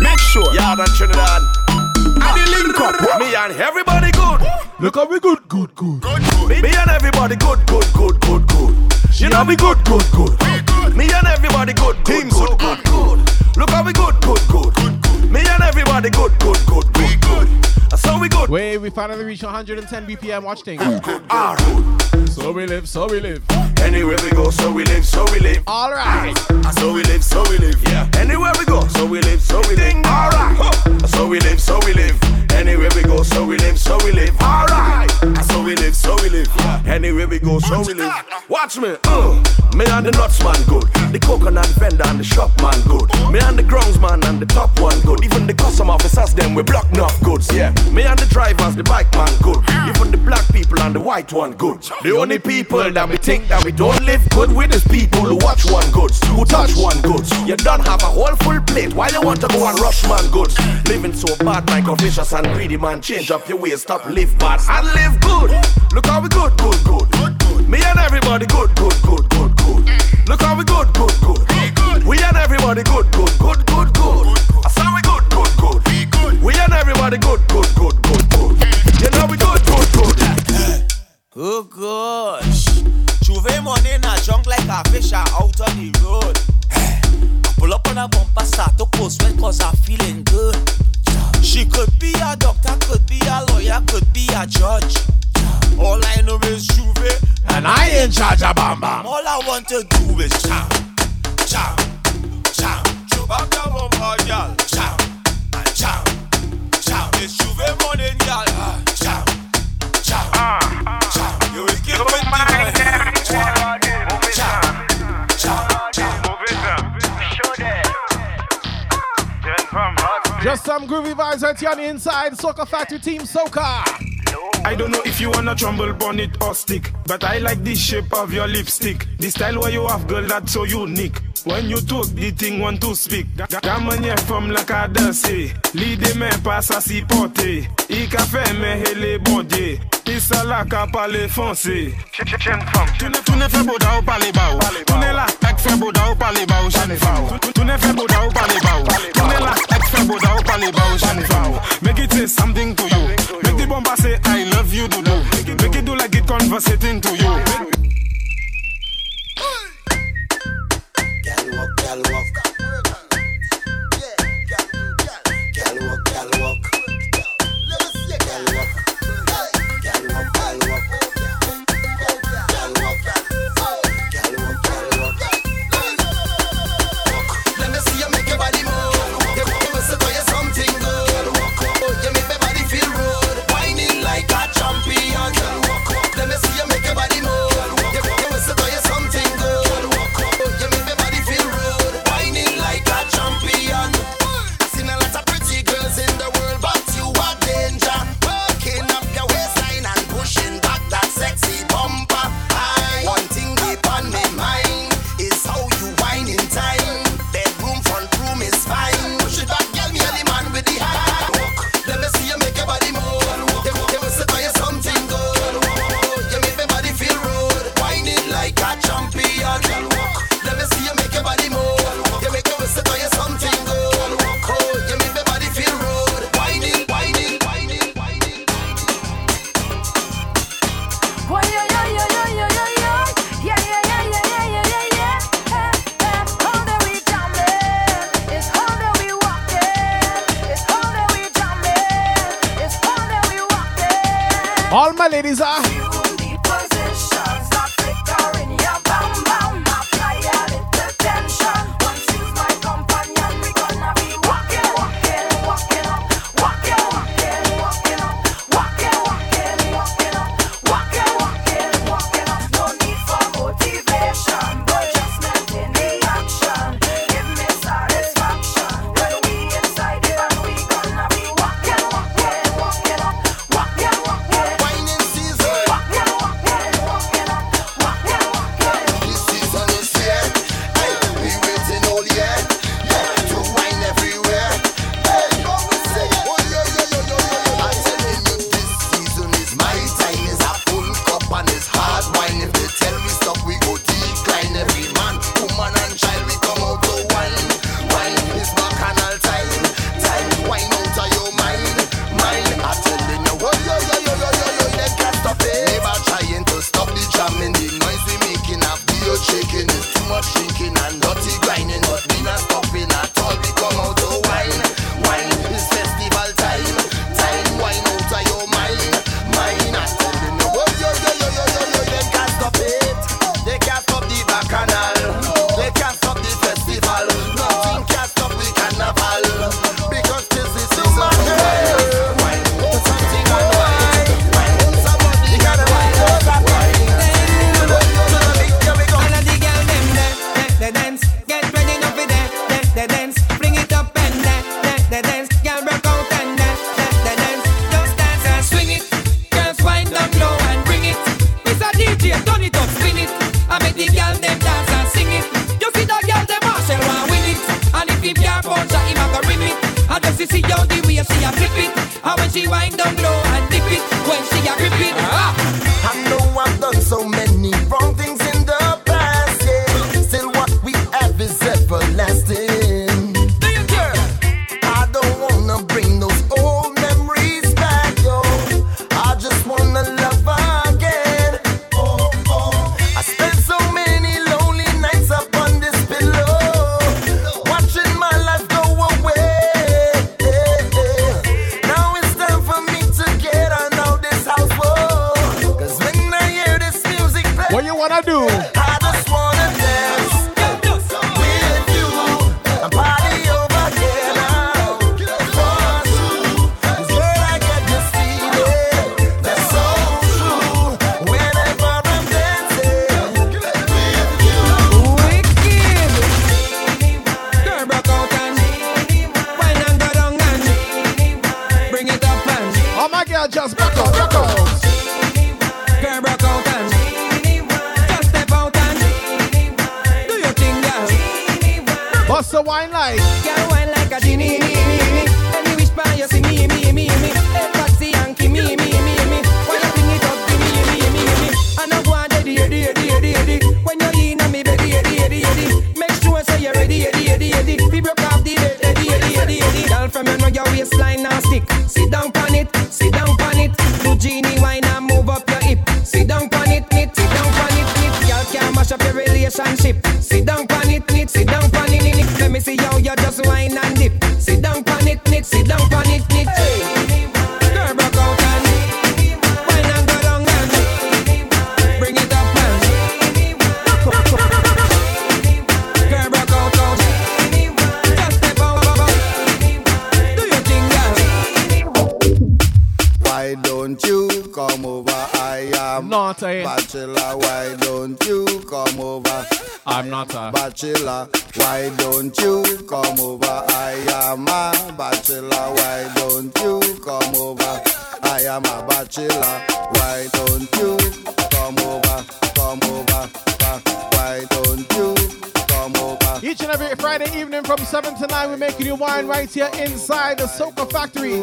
Make sure. Yeah, and Trinidad. And the link up. Me and everybody good. Look how we good, good, good. Me and everybody good, good, good, good, good. You know we good, good, good. Me and everybody good, good, good, good, good. And everybody good, good, good, good, good. So we good. Wait, we finally reached 110 BPM watch thing. Alright. So we live, so we live. Anywhere we go, so we live, so we live. Alright. Ah, so we live, so we live. Yeah. Anywhere we go, so we live, so we live. Alright. Ah, so we live, so we live. Anywhere we go, so we live, so we live. Alright. So we live, so we live. Anywhere we go, so we live. Watch me. Uh. Me and the nuts man good. The coconut vendor and the shop man good. Me and the grounds man and the top one good. Even the custom officers them we block enough goods. Yeah. Me and the drivers, the bike man good. Even the black people and the white one good. The only people that we think that we don't live good with is people who watch one goods, who touch one goods. You don't have a whole full plate. Why you want to go and rush man goods? Living so bad, like a vicious and greedy man. Change up your ways, stop live bad and live good. Look how we good, good, good. good. Me and everybody good, good, good, good, good. Look how we good, good, good. Good. We and everybody good, good, good, good, good. I say we good, good, good. Be good. We and everybody good, good, good, good, good. You know we good, good, good. Oh gosh. J'ouvert money in a junk like a fish out on the road. Pull up on a bumper, start to post sweat cause I'm feeling good. She could be a doctor, could be a lawyer, could be a judge. All I know is J'ouvert, and I ain't charge a bam bam. All I want to do is jam, jam, jam. Chop up your bumper, girl. Jam, and jam, jam. It's J'ouvert morning, girl. Ah, jam, jam. Ah. Just some groovy vibes right here on the inside. Soca Factory Team Soca. I don't know if you wanna tremble, bonnet or stick, but I like the shape of your lipstick. The style where you have, girl, that's so unique. When you talk, the thing want to speak. Gaman ye from la cadence. Lide me pass à si porter. I café me hele bondé. Pisa la ka pale fonse. Tune tune fe boda ou pale ba Tu ne la ek fe boda ou pale ba Tu Tune fe boda ou pale ba ou. Tune la Gangsta boys a up and they bow and vow. Make it say something to you. Make the bomba say I love you do do. Make it do like it conversating to you. Girl walk, girl walk. Here inside the Soca Factory.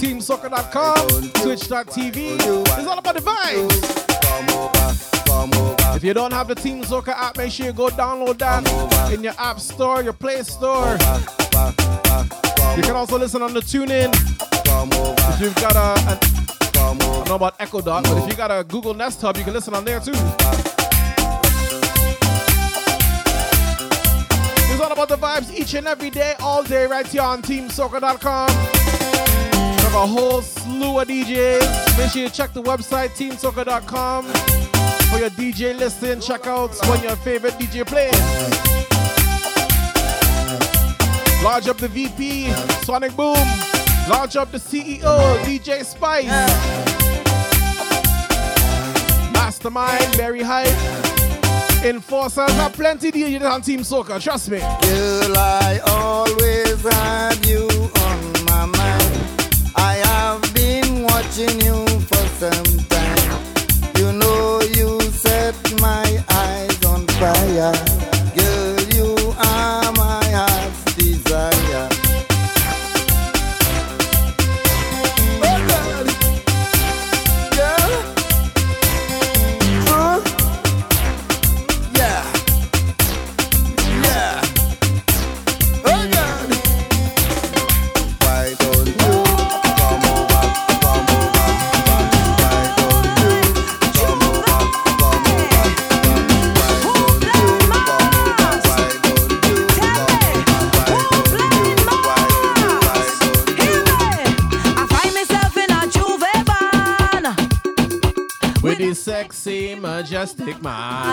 TeamSoca.com, Twitch.tv. It's all about the vibes. If you don't have the Team Soca app, make sure you go download that in your App Store, your Play Store. You can also listen on the TuneIn. If you've got a, a I don't know about Echo Dot, but if you got a Google Nest Hub, you can listen on there too. about the vibes each and every day, all day, right here on TeamSoca.com. We have a whole slew of DJs. Make sure you check the website, TeamSoca.com, for your DJ listing. Check out when your favorite DJ plays. Launch up the VP, Sonic Boom. Launch up the CEO, DJ Spice. Mastermind, Barry Hype. Enforcers are plenty DJs on Team Soca, trust me. Will I always have you on my mind. I have been watching you for some time. You know you set my eyes on fire. a stigma.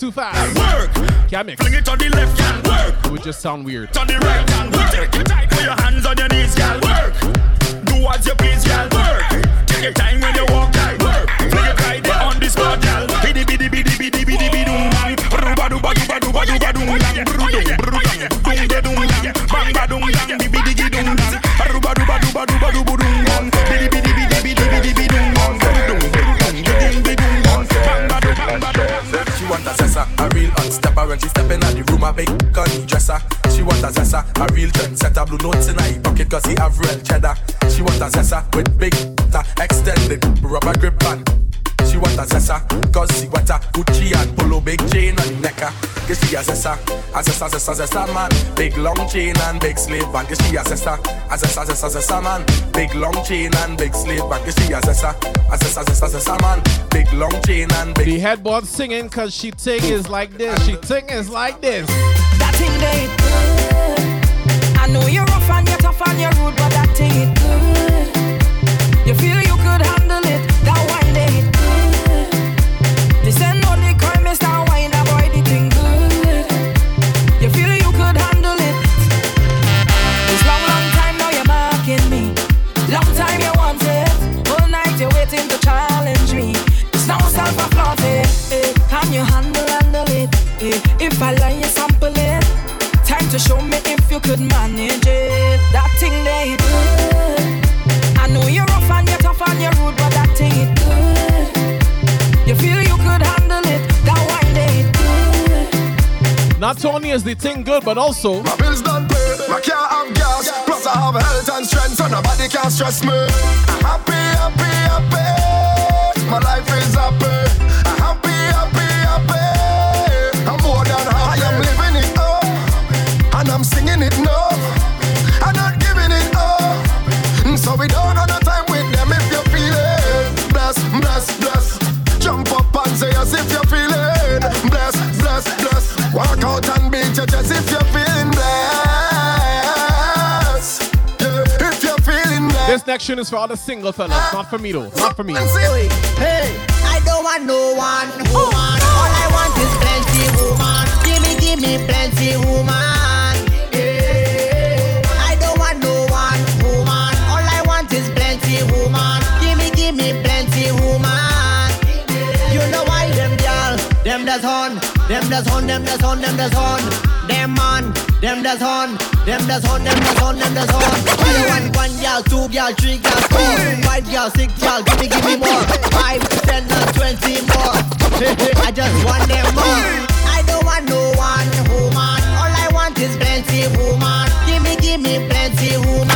too fast. Work. Can't mix. Fling it on the left. Work. It would just sound weird. On sister man. Big long chain and big sleeve band. Cause as a sister. A sister, sister, sister man. Big long chain and big sleeve band. Cause she a sister. A sister, sister, sister. Big long chain and big. The headboard singing cause she ting is like this. She ting is like this. That thing they I know you're rough and and good, but also. My bills done paid, my car have gas, plus I have health and strength, so nobody can stress me. next tune is for all the single fellas, not for me though. Not for me. Hey, I don't want no one woman. Oh, no. All I want is plenty woman. Give me, give me plenty woman. Them that's on, them that's on, them that's on, them that's on them man, them that's on, them that's on, them that's on, them that's on. I want one girl, two girl, three girl, four, five girl, six girl, give me, give me more. Five, ten, and twenty more. I just want them more. I don't want no one woman. All I want is plenty woman. Give me, give me plenty woman.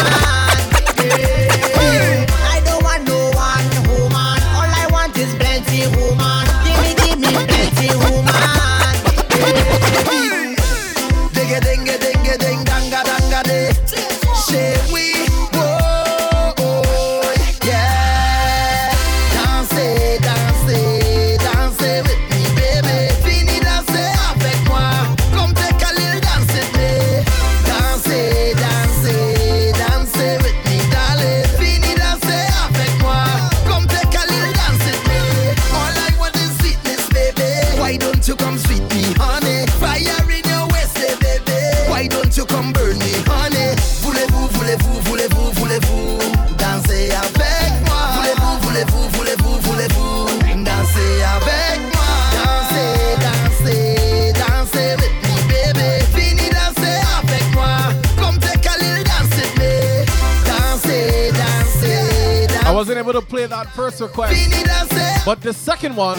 I don't want no one woman. All I want is plenty woman. request. But the second one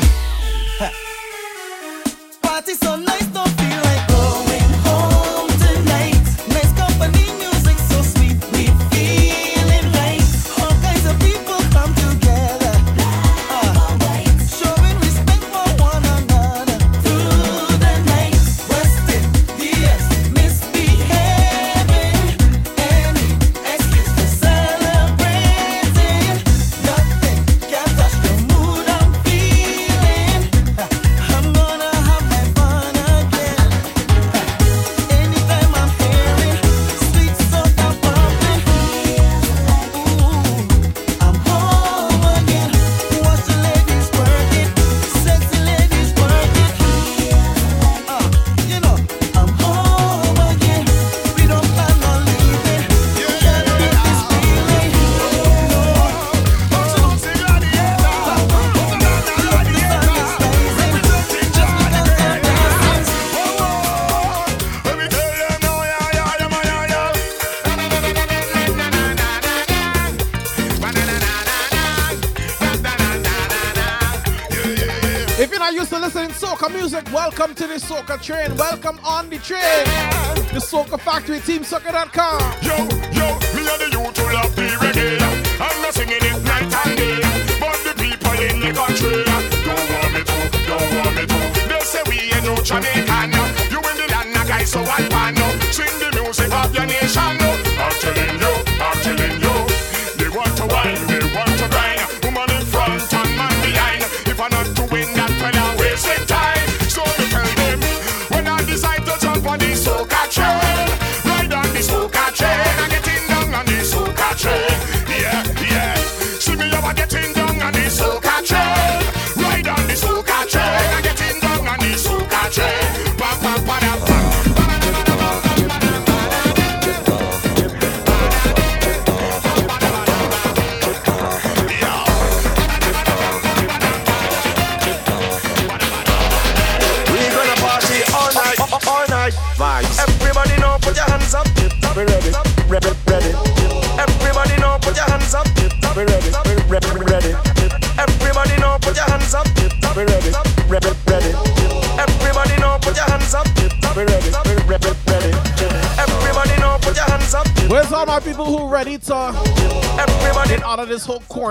Soca Factory,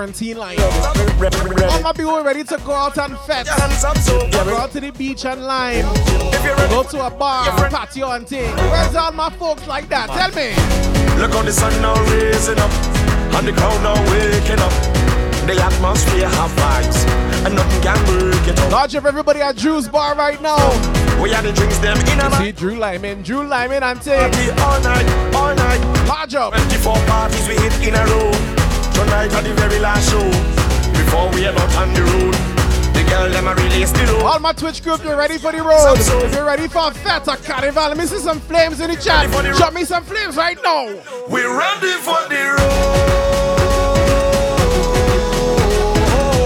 quarantine line? All my people ready to go out and fetch. Go out to the beach and lime. Go to a bar, patio and thing. Where's all my folks like that? Tell me. Look how the sun now raising up, and the crowd now waking up. The atmosphere have vibes, and nothing can break it up. Large up everybody at Drew's bar right now. We had the drinks them in a See Drew Lyman, Drew Lyman and. Party all night, all night. Large up. 24 parties we hit in a row. Tonight are the very last show. Before we out on the road, the girl them a release the load. All my Twitch group, you're ready for the road? If you're ready for a feta carnival, let me see some flames in the chat. Drop me some flames right now. We're ready for the road.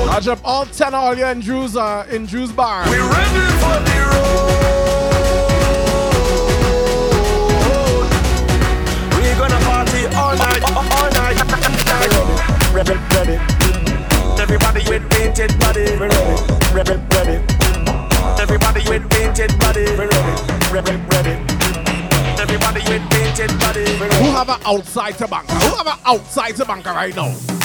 Large up all 10 all you in Drew's, uh, in Drew's bar. We're ready for the road. Gonna party all night, all night. Ready, ready. Everybody with painted. Ready, ready. Everybody with painted. Ready, ready. Everybody with painted. Who have an outside to banker? Who have an outside to banker right now?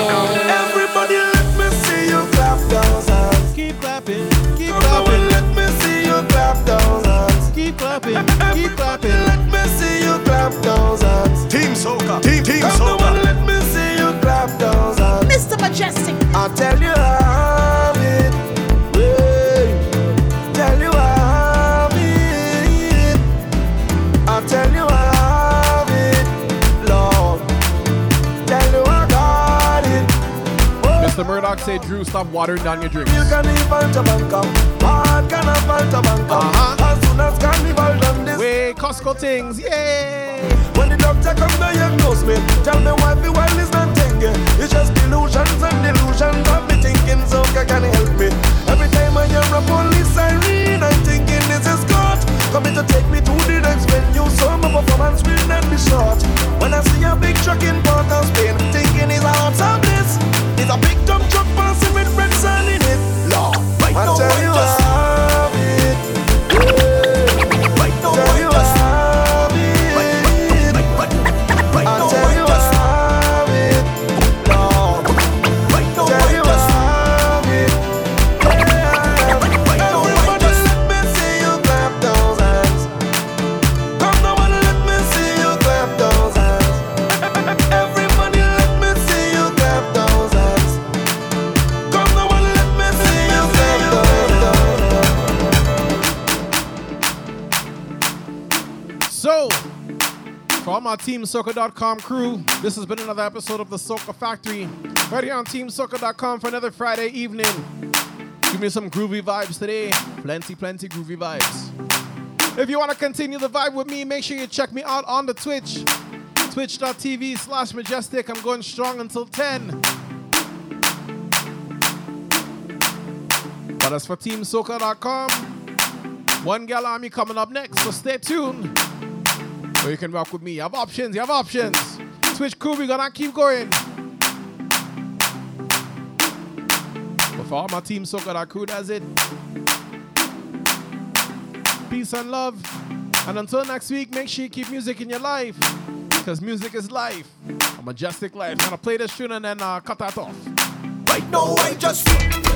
Everybody let me see you clap those hands. Keep clapping, keep Come on, let me see you clap those hands. Keep clapping, keep clapping. Let me see you clap those hands. Team Soca, Team Team Come Soca. let me see you clap those hands. Mr. Mejustik. I tell you how Murdoch said, Drew, stop watering down your drinks. You can even to Bangkok. What can I to Bangkok? Uh-huh. As soon as carnival done this. Way Costco things, yay! When the doctor come diagnose me, tell me why the world is not thinking. It's just illusions and delusions of me thinking so can help me. Every time I hear a police siren, I'm thinking this is God coming to take me to the next venue. So my performance will not be short. When I see a big truck in Port of Spain, thinking it's out of this. It's a big dump truck passing with red sun in it. Lord, right I now, tell I you just- All my Team Soca.com crew, this has been another episode of the Soca Factory. Right here on TeamSoca.com for another Friday evening. Give me some groovy vibes today. Plenty, plenty groovy vibes. If you want to continue the vibe with me, make sure you check me out on the Twitch. Twitch.tv slash mejustik. I'm going strong until 10. But as for Soca.com one gal army coming up next, so stay tuned. Or you can rock with me. You have options, you have options. Switch crew, we're gonna keep going. But for all my team Soca, that crew does it. Peace and love. And until next week, make sure you keep music in your life. Because music is life. A majestic life. I'm gonna play this tune and then uh, cut that off. Right now, I just.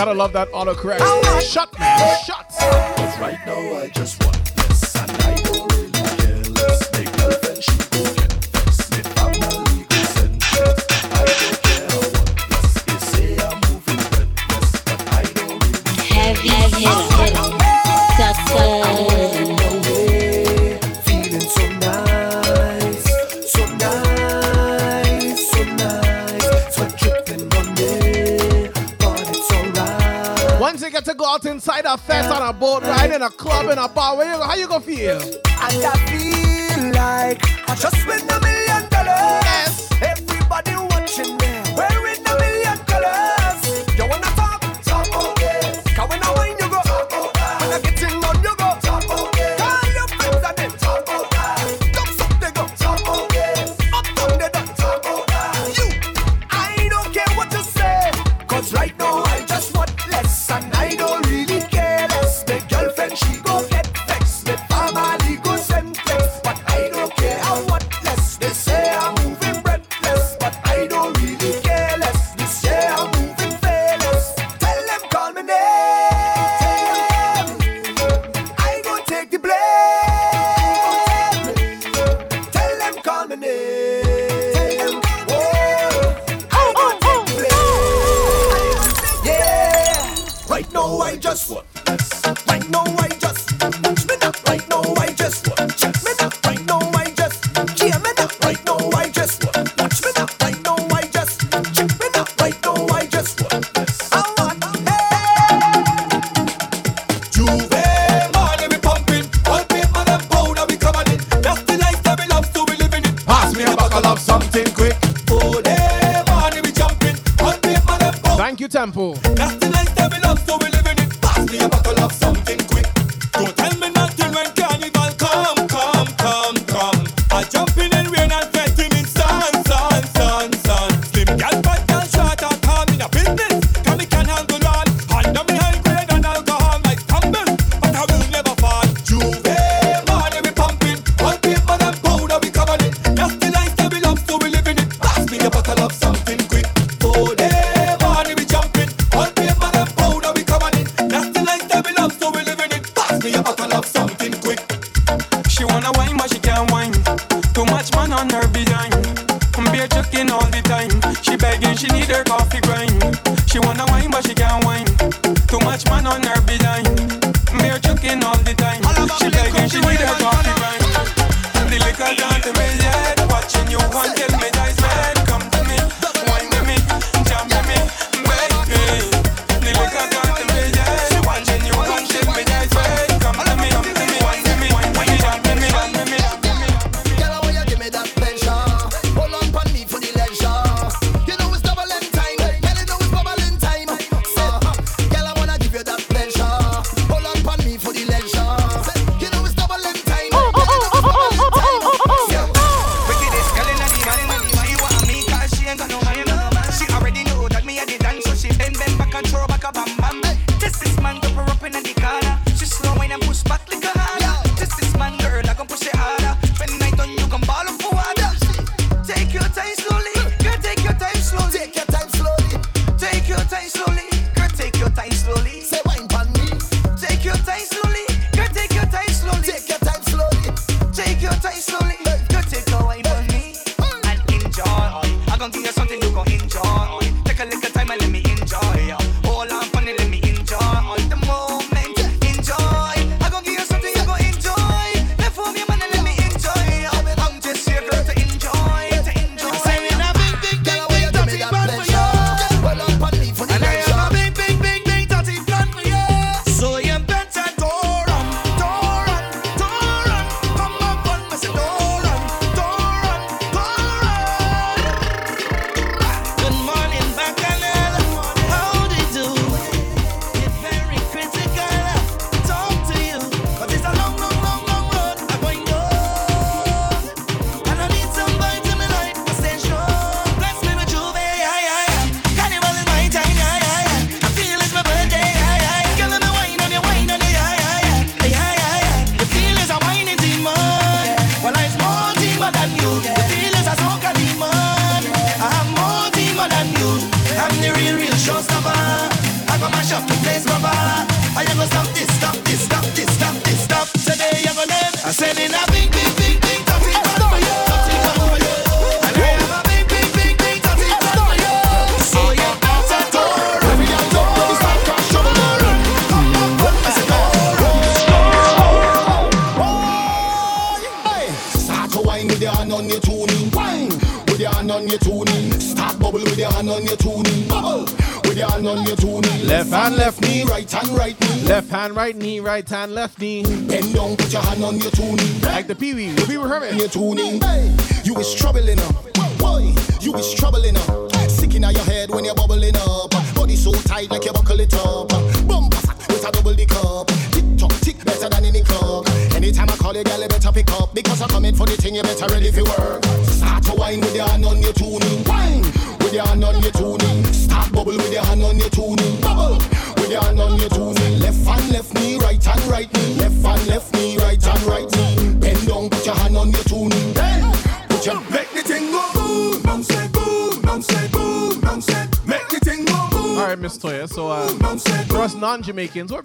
Gotta love that autocorrect. Shut, man. Shut. Right now, I just inside a fest, on a boat ride, in a club, in a bar. Where you, how you gonna feel? And I feel like I just win a million dollars. Yes. Everybody example. weekends, what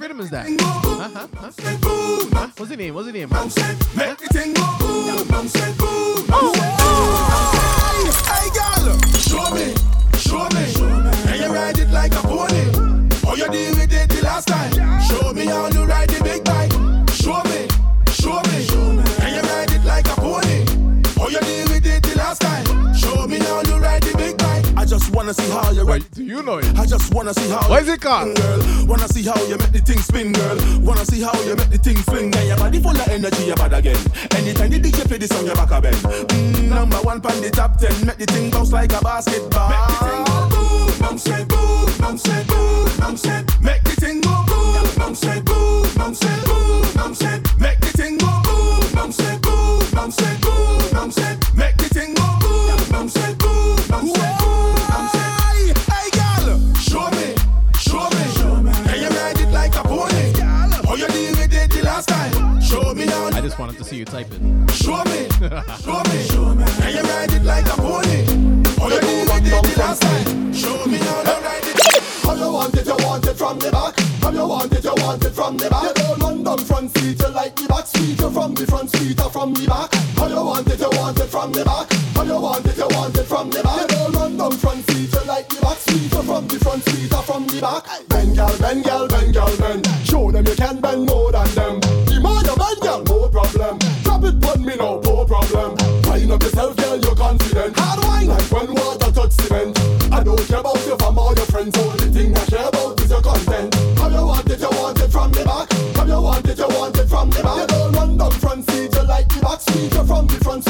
back. Bend, girl, bend, girl, bend, girl, bend. Show them you can bend more than them. The more you bend, girl, no problem. Drop it, put me no, more problem. Wind up yourself, girl, you're confident. Hard wine, like when water touch cement. I don't care about your fam or your friends. Only thing I care about is your content. Have you want it, you want it from the back. Have you want it, you want it from the back. You don't run down front seat, you like the back seat, You're from the front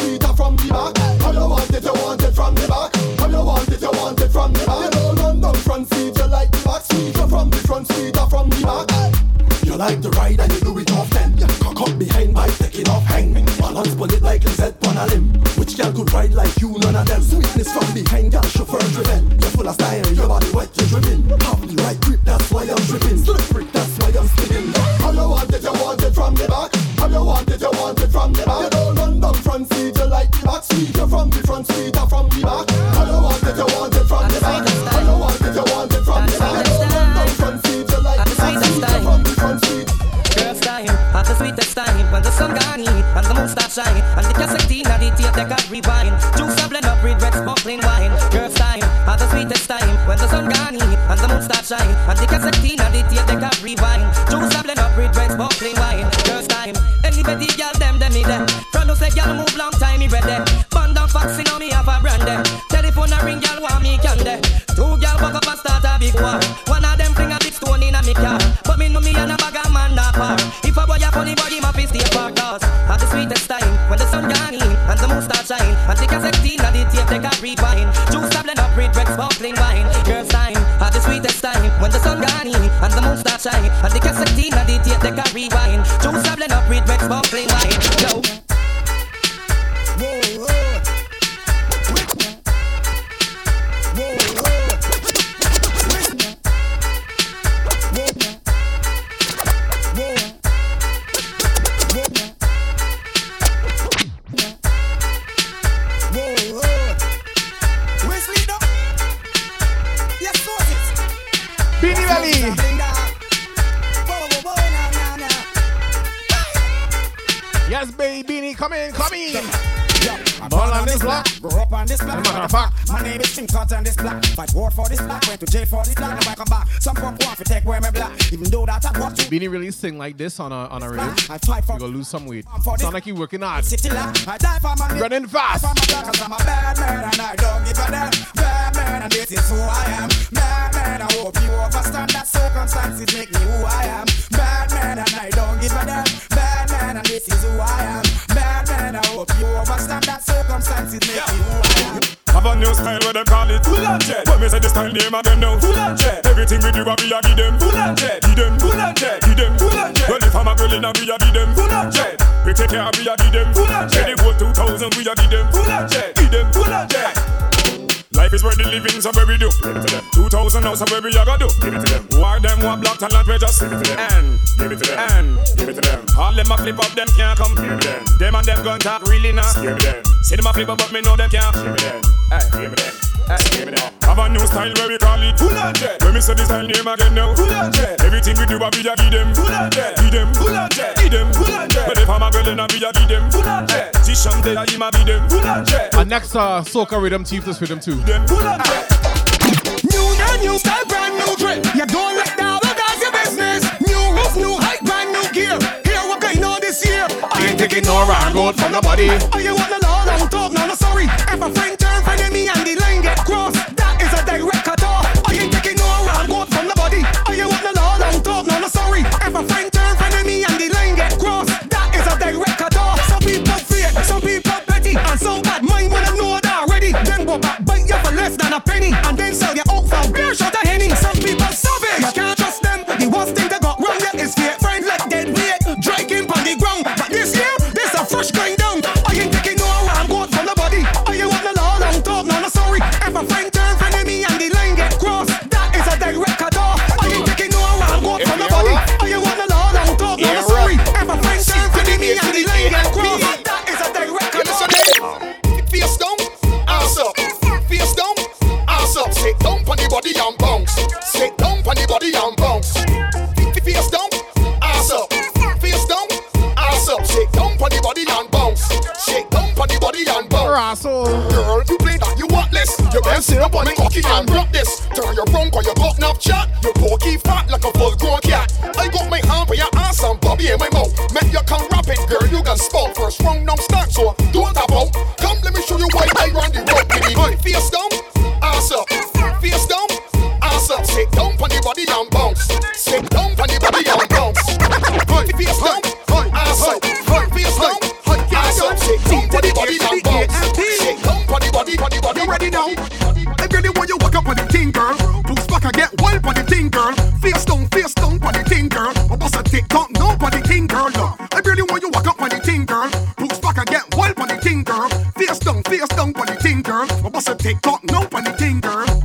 like to ride and you do it often. Yeah, cock up behind by taking off hang. Balance bullet like Lizette on a limb. Which girl could ride like you? None of them. Sweetness from behind, girl, chauffeur driven. You're full of style, your body Beanie really sing like this on a on a radio. I fight for You gonna lose some weight. Sound like you working hard. I die for my Running fast. I die for my block 'cause I'm a bad man and I don't give a damn. Bad man and this is who I am. Bad man, I hope you understand that circumstances make me who I am. Bad man and I don't give a damn. Bad man and this is who I am. Bad man, I hope you understand that circumstances make me who I am. Have a new style where them call it Full on jet When me say the style name of them now Full on jet Everything we do a be a give them Full on jet if I'm a girl a be a give them Full on jet We take care we a give them Full on jet The whole 2000 we a give them Full on jet Give them Full on jet Life is worth the living, so where we do. Give it to them. 2000 now, so where we a go do. Give it to them. Why them want black talent, we just give it to them. And give it to them. And give it to them. All them a flip up, them can't come. Give me them. Them and them gun talk really not. Give me them. See them a flip up, but me know them can't. Give me them. Hey, give me them. Hey, give me them. Have a new style where we call it Full on jet. When me say the style name again now. Full on jet. Everything we do, a be a give them. Full on jet. Give them. Full on jet. Give them. Full on jet. But if I'm a girl, then I be a give them. Full on jet. Tisham day, I him a be them. Full on jet. And next uh, soca rhythm, chief this rhythm too. Them. Full on jet. New year, new style, brand new drip. You don't let down the guys your business. New roof, new height, brand new gear. Here what going on this year. I ain't taking no wrong road from nobody. Oh, you want the law, don't talk, no, no, sorry. If a friend friend and the line get crossed, that is a direct cut off. You ain't taking no wrong road from nobody. Oh, you want the law, don't talk, no, no, sorry. If a friend turn friend enemy and the line get crossed, that is a direct cut off. Some people fear, some people petty, and some bad mind wanna know that already. Then go back, bite you for less than a penny, and then sell you body and bounce. Sit down pon the body and bounce. Face down, ass up. Face down, ass up. Sit down pon the body and bounce. Sit down pon the body and bounce. Girl, you play that you worthless. You better sit up on the cocky and rock this. Turn your front 'cause you got enough chat. You pokey fat like a full grown cat. I got my hand for your ass and bobby in my mouth. Make you come rapid, girl. You can spout first round now start so don't tap out. Come, let me show you why I run the road. Baby, face down, ass up. Face down, ass up. Sit down pon the body and bounce. Sit down pon the body and bounce. Face down, ass up. Face down, ass up. Sit down pon the body and bounce. Sit down pon the body. You ready now? I really want you walk up on the thing, girl. Boost back and get wild on the thing, girl. Face down, face down on the thing, girl. I bust a tick tock now on the thing, girl. Look, I really want you walk up on the thing, girl. Boost back and get wild on the thing, girl. Face down, face down on the thing, girl. I bust a tick tock now on the thing, girl.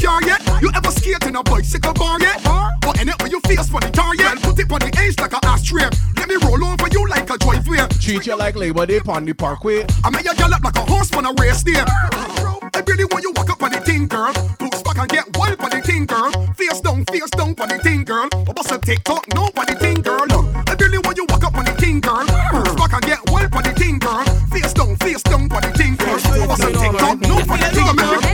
Car yet? You ever skate in a bicycle bar yet? But in it when you face for the tar yet? Put it on the edge like a ashtray. Let me roll over you like a driveway. Treat you like Labor Day on the parkway. I make you gallop like a horse on a race day. I really want you walk up on the thing, girl. Boots back and get wild on the thing, girl. Face down, face down on the thing, girl. I bust a TikTok, no on the thing, girl. I really want you walk up on the thing, girl. Boots back and get wild on the thing, girl. Face down, face down on the thing, girl. I bust a TikTok, no on the thing, girl.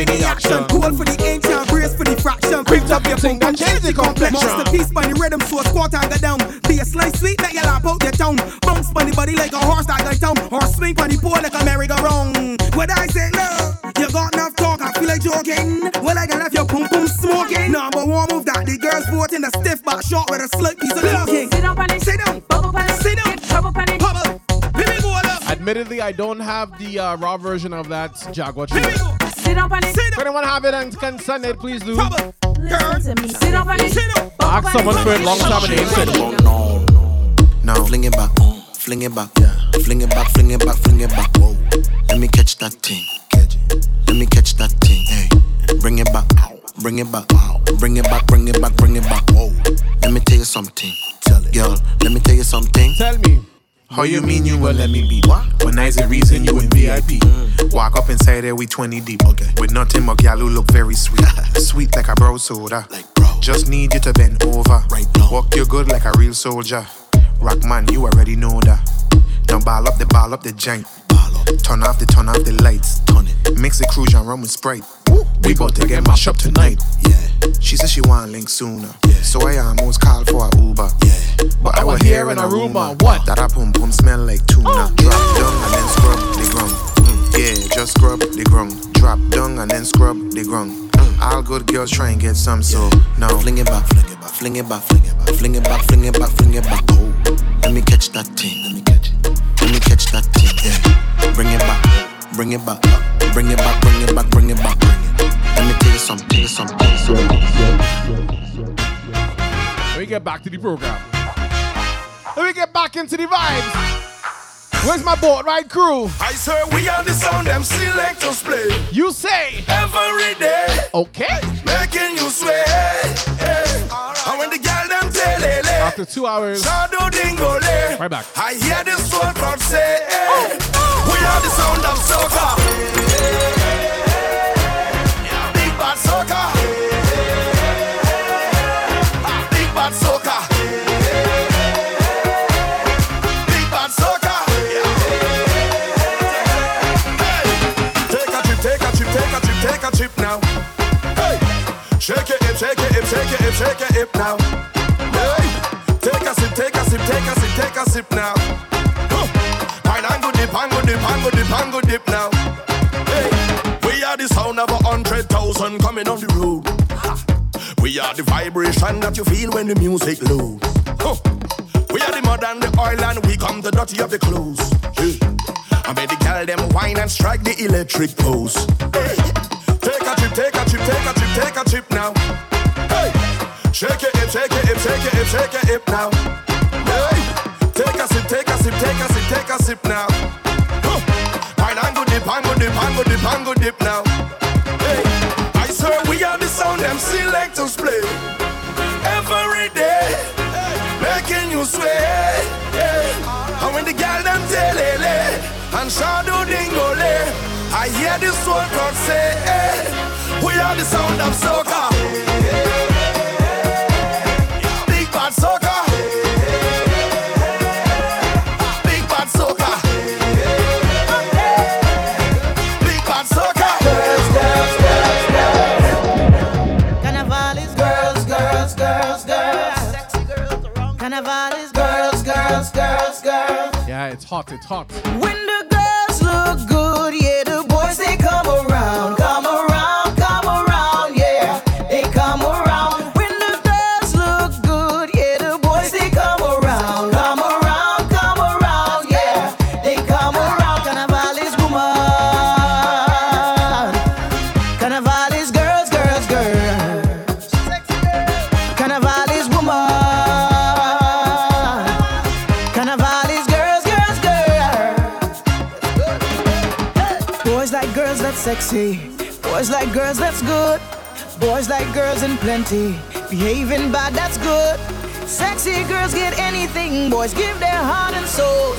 In the action. Cool for the ancient, brace for the fraction. Quick up your pum pum, change the complexion. Masterpiece by the rhythm, so squat and go down. Be a slice sweet, make you lap out your tongue. Bounce by the body like a horse that go down. Horse swing by the pole like a merry-go-round. What I say, no, you got enough talk, I feel like joking. Well, I can have your pum pum smoking. Number one move that the girls vote in the stiff back shot with a slick piece of looking. Sit down, panic. Sit down. Bubble panic. Sit down. Trouble panic. Bubble. Here we go, love. Admittedly, I don't have the uh, raw version of that Jaguar tune. Sit down, panic. If anyone have it and can send it, please do. Listen to me. Sit down, panic. Ask someone for it long time and they said it. no, no. Now Fling it back, fling it back, fling it back, fling it back, fling it back. Whoa. Let me catch that thing. Let me catch that thing. Hey, bring it back, bring it back, Bring it back, bring it back, bring it back. Whoa. Let me tell you something. Tell it. Girl, let me tell you something. Tell me. How you mean you will let me be? What? When I's the reason you in VIP. Mm. Walk up inside there, we 20 deep. Okay. With nothing but gal who look very sweet. sweet like a bro soda. Like bro. Just need you to bend over. Right now. Walk you good like a real soldier. Rock man, you already know that. Now ball up the ball up the jank. Turn off the turn off the lights. Turn it. Mix the Cruzan rum with Sprite. We bout to get mashed up tonight. Yeah. She said she want link sooner. Yeah. So I almost called for a Uber. Yeah. But I was hearing a rumor. What? That a pum pum smell like tuna. Drop down and then scrub the ground. Mm. Yeah, just scrub the ground. Drop down and then scrub the ground. Mm. All good girls try and get some, so now Fling it back, fling it back, fling it back, fling it back, fling it back, fling it back, fling it back. Oh, let me catch that thing. Let me catch it. Let me catch that thing. Yeah. Bring it back, bring it back, bring it back, bring it back, bring it back, bring it. Let me tell you something, tell you something, tell you something. Let me get back to the program. Let me get back into the vibes. Where's my boat ride crew? I swear we are the sound them selectors play. You say every day. Okay. Making you sway. Hey. And when the girl them tell it, eh, After two hours, Shadow dingolay. right back. I hear the soul crowd say, hey. We are the sound of soca. Big trip now. Hey. Shake it, hip, shake it, hip, shake it, hip, shake it, hip now. Hey. Take a sip, take a sip, take a sip, take a sip now. Huh. Pine and go dip, and go dip, and go dip, and go dip now. Hey. We are the sound of a hundred thousand coming on the road. We are the vibration that you feel when the music loads. Huh. We are the mud and the oil and we come the dirty of the clothes. Hey. I made the girl them wine and strike the electric pose. Hey. Take a trip, take a trip, take a trip, take a trip now. Hey. Shake it, hip, shake it, hip, shake it, hip, shake it, hip now. Hey. Take a sip, take a sip, take a sip, take a sip now. Huh. Pine and go dip, and go dip, and go dip, and go dip now. Hey. I swear we are the sound them selectors play every day, making you sway. And when the girl them tell it, eh, and shadow dingo I hear the soul crowd say, hey, we are the sound of soca. Big bad soca. Big bad soca. Big bad soca. Girls, girls, girls, girls. Carnival is girls, girls, girls, girls. Sexy girls. Carnival is girls, girls, girls, girls. Yeah, it's hot, it's hot. When sexy. Boys like girls, that's good. Boys like girls in plenty. Behaving bad, that's good. Sexy girls get anything. Boys give their heart and soul.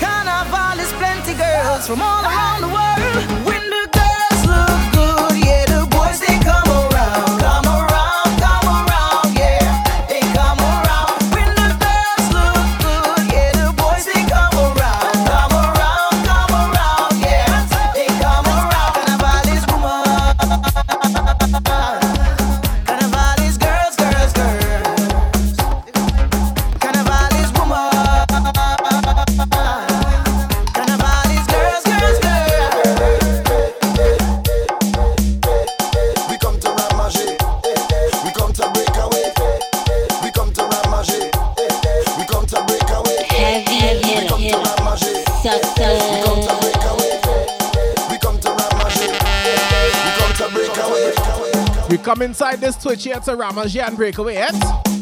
Carnival is plenty girls from all around the world. When the girls look good, yeah, the boys they come come inside this Twitch here to Ramajan Breakaway, yet?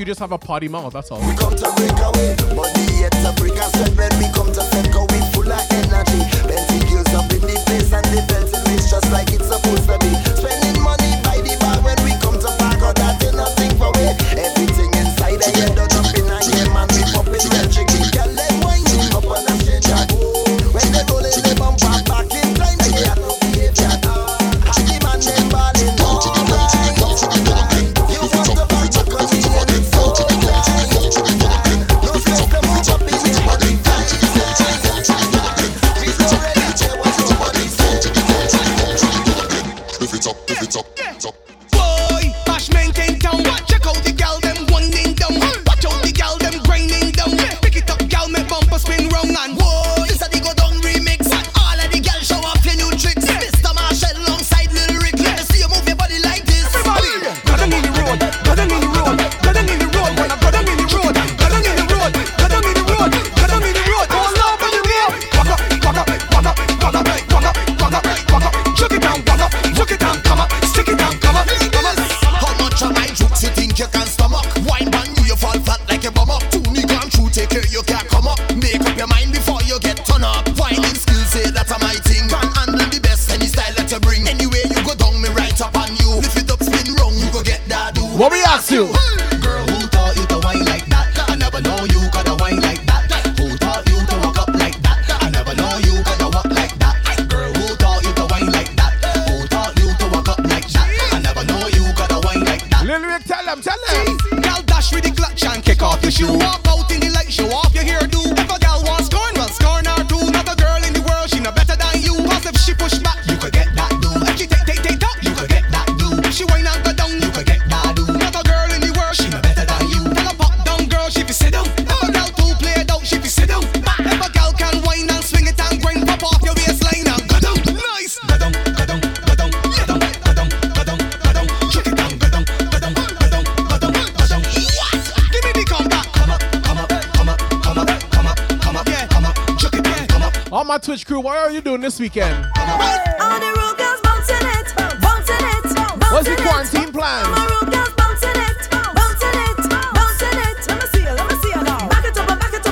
You just have a potty mouth. That's all. We come to break away, body yet to break a sweat when we come to we full of energy. Girls up in the place and the race just like it's supposed to be. Spending money by the bar when we come to park oh, ain't nothing for we. Everything inside the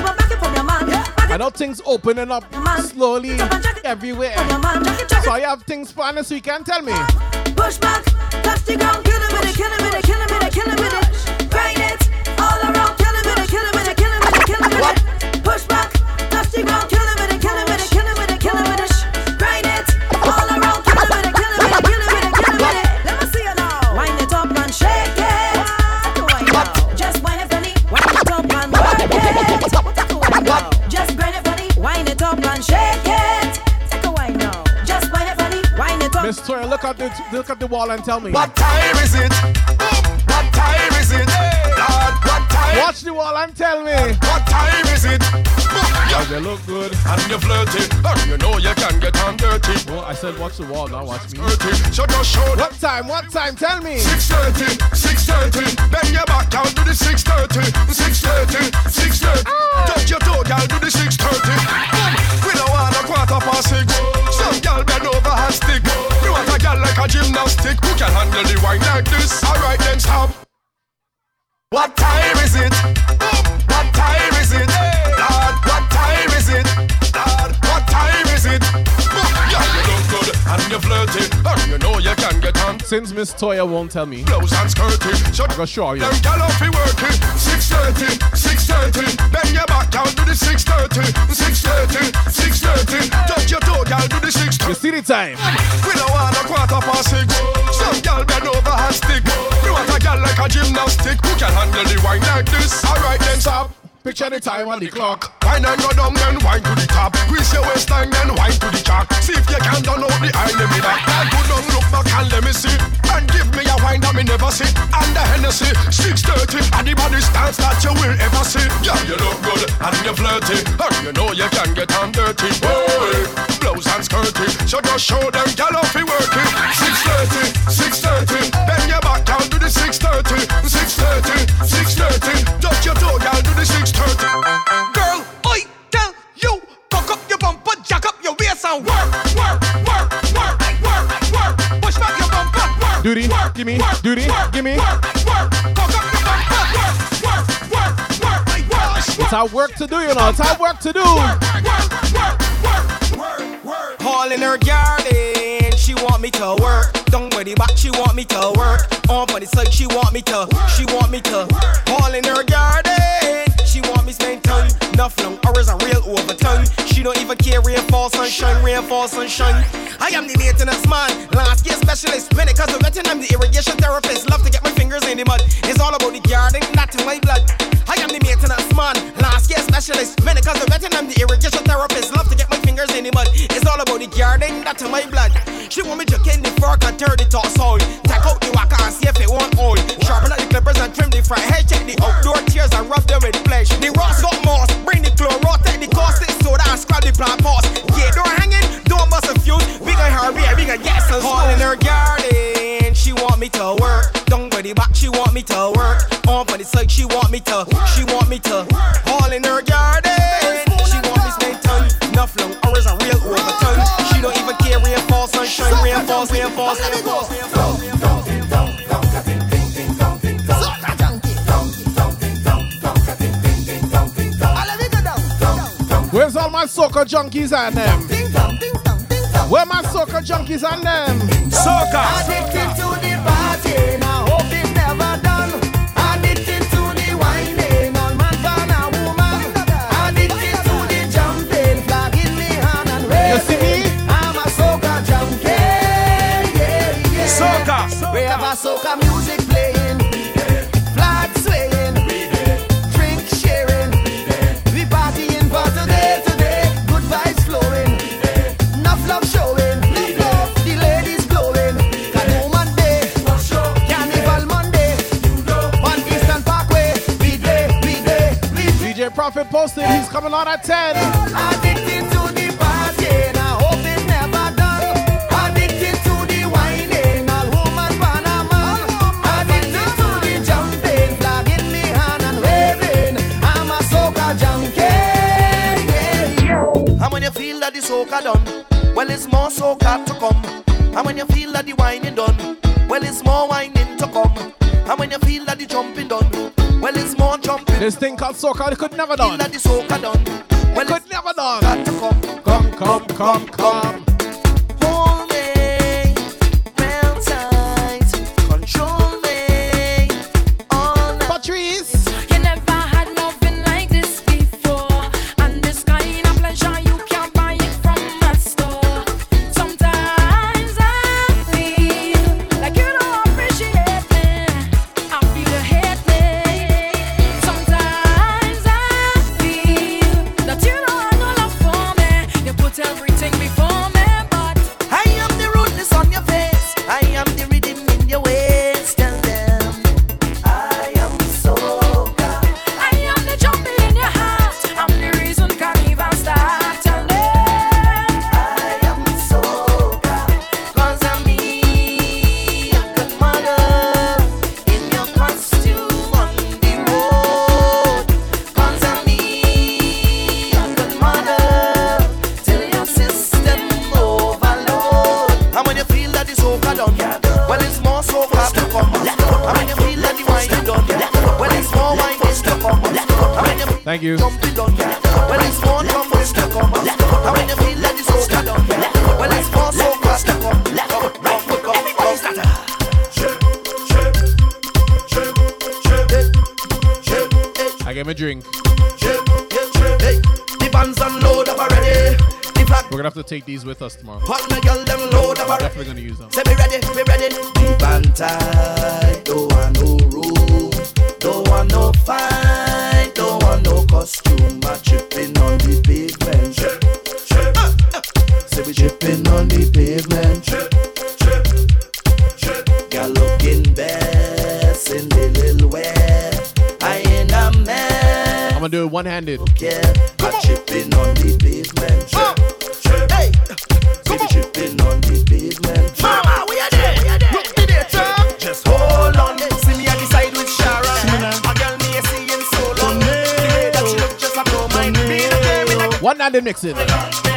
up, back it from your man. I know things opening up slowly everywhere. So you have things planned this weekend? Tell me. Push back, touch the ground, kill it with it, kill it with it, kill it with it, kill look at the look at the wall and tell me. What time is it? What time is it? Lord, what time? Watch the wall and tell me. What time is it? Yeah, they look good. And you flirty, and you know you can get on dirty. Oh, I said watch the wall, not watch me. Dirty, so just show What time? What time? Tell me. 6.30, 6.30 Bend your back down to the 6.30 6.30, 6.30 Touch your toe, girl, do the 6.30 We don't want a quarter past six Some girl bend over and stick You a girl like a gymnastic Who can handle the wine like this Alright then stop What time is it? What time is it? Lord, what time is it? Lord, what time is it? Yeah, you look good and you flirty And you know you can get on Since Miss Toya won't tell me, Blouse and skirty So I'm gonna you. them gal off working 6.30, 6.30 Bend your back down to the 6.30 6.30, 6.30 Touch your toe, gal, do the 6.30 You see the time? We don't want a quarter past six Some gal bend over and stick You want a gal like a gymnastic Who can handle the wine like this Alright then stop Picture the time on the clock. Wine and go down, then wine to the top. Grease your waistline, then wine to the chalk. See if you can down out the enemy that. Now go down, look back and let me see. And give me a wine that me never see. And the Hennessy, 630, and the body stance that you will ever see. Yeah, you look good and you flirty, and you know you can get on dirty. Boy, just show them gal off you working. 630, 630, bend your back down to the 630, 630, 630. Touch your toe, gal, to the 630. Girl, I tell you, cock up your bumper, jack up your waist and work, work, work, work, work, work. Push back your bumper, work. Duty, work, gimme, work, duty, work, gimme. Work, work, cock up your bumper, work, work, work, work, work. It's our work to do, you know. It's our work to do. All Side, she want me to. She want me to. All in her garden, she want me to spend time. Enough long hours a real overtime. She don't even care rainfall, sunshine, rainfall, sunshine. I am the maintenance man, landscape specialist. When it comes to vetting, I'm the irrigation therapist. Love to get my fingers in the mud. It's all about the garden, not in my blood. I am the maintenance man, landscape specialist. When it comes to vetting, I'm the irrigation therapist. Love to get my fingers in the mud. It's all about the garden, not in my blood. She want me to in the fork and turn the toss oil. Take out the waka and see if it want oil. Sharpen up the clippers and trim the front head. Check the outdoor tears and rub them with pleasure. The rocks got moss, bring the chloro, take the caustic soda and scrub the plant moss. Get door hanging, don't bust a fuse. We gon' hurry, we gon' get some All in her garden, she want me to work. By the back, she want me to work. On by the side, she want me to. She want me to. All in her garden, sunshine. Where's all my soca junkies and them? Where my soca junkies and them? Soca. Addicted to the party, Soca. We have a soca music playing, flag swaying, drink sharing. We partying for today, today. Good vibes flowing, enough love showing. love, The ladies blowing. Canoe Monday, Carnival Monday, on Eastern Parkway. We day, we day, we day. DJ Prophet posted, he's coming on at 10. Soca done, well, it's more soca to come. And when you feel that the whining done, well, it's more whining to come. And when you feel that the jumping done, well, it's more jumping. This thing called soca, it could never done. That the soca done, well, it could never done. got to come. Come, come, come, come. Take these with us tomorrow. Hot my girl them load up We're definitely gonna use them. Say me ready, me ready. Deep and tight, don't want no room, don't want no fight, don't want no costume. My tripping on the pavement. Uh, uh. Say we tripping on the pavement. Chip, chip, chip. Girl looking best in the little wear. I ain't a man. I'm gonna do it one handed. Yeah, I'm tripping on the pavement. With a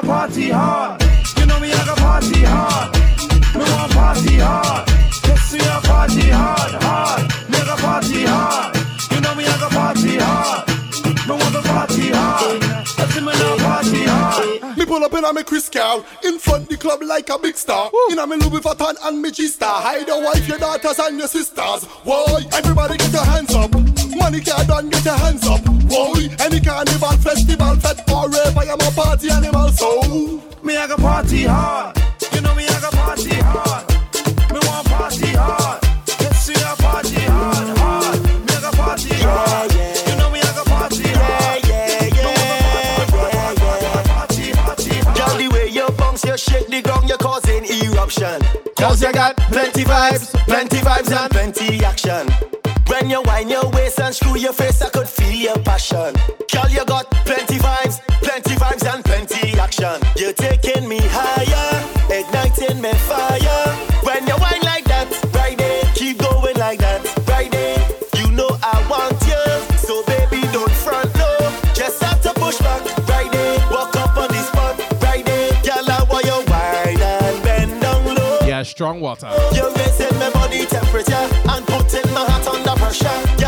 go party hard. You know me, I go party hard. Me want party hard. Yes, we are party hard, hard. Me go party hard. when I'm a Chris Carl. In front the club like a big star. Woo. In a me Louis Vuitton and me G-Star. Hide your wife, your daughters and your sisters. Why? Everybody get your hands up. Money can't done, get your hands up. Why? Any carnival, festival, fest or rave, I am a party animal, so. Me I got party hard. You know me I got party hard. Me want party hard. Let's see a party hard, hard. Me I got party hard. the ground, you're causing eruption. Cause you got plenty vibes, plenty vibes and plenty action. When you wind your waist and screw your face, I could feel your passion. Girl, you got plenty vibes, plenty vibes and plenty action. You're taking me higher. strong water. You may set my body temperature and putting my heart under pressure.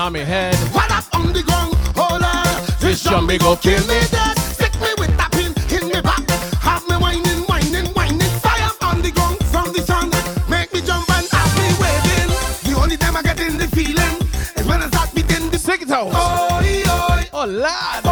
on me head. What up on the ground? Hold on. This zombie go kill me dead. Stick me with a pin in me back. Have me whining, whining, whining. Fire on the ground from the sun. Make me jump and have me waving. The only time I get in the feeling is when I start beating the sick toes. Oi, oi. Oh, lad.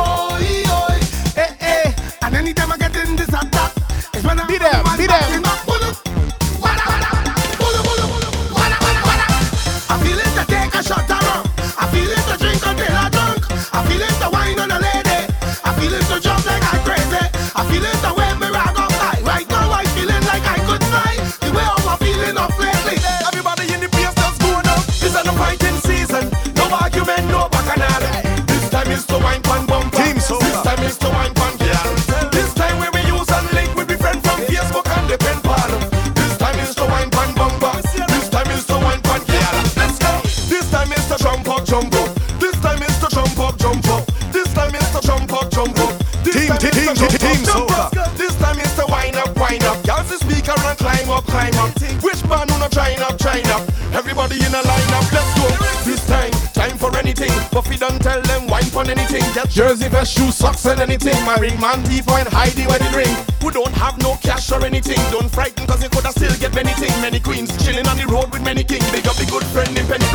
anything. Just jersey, vest, shoes, socks, and anything. My ring man, Devo and Heidi wedding ring. Who don't have no cash or anything. Don't frighten, cause you coulda still get many things. Many queens chilling on the road with many kings. Big up the good friend in Penny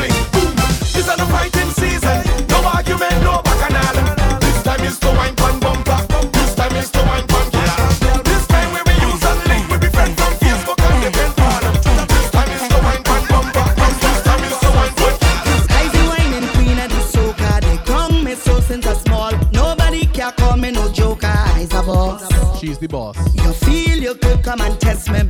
he's the boss. You feel you could come and test me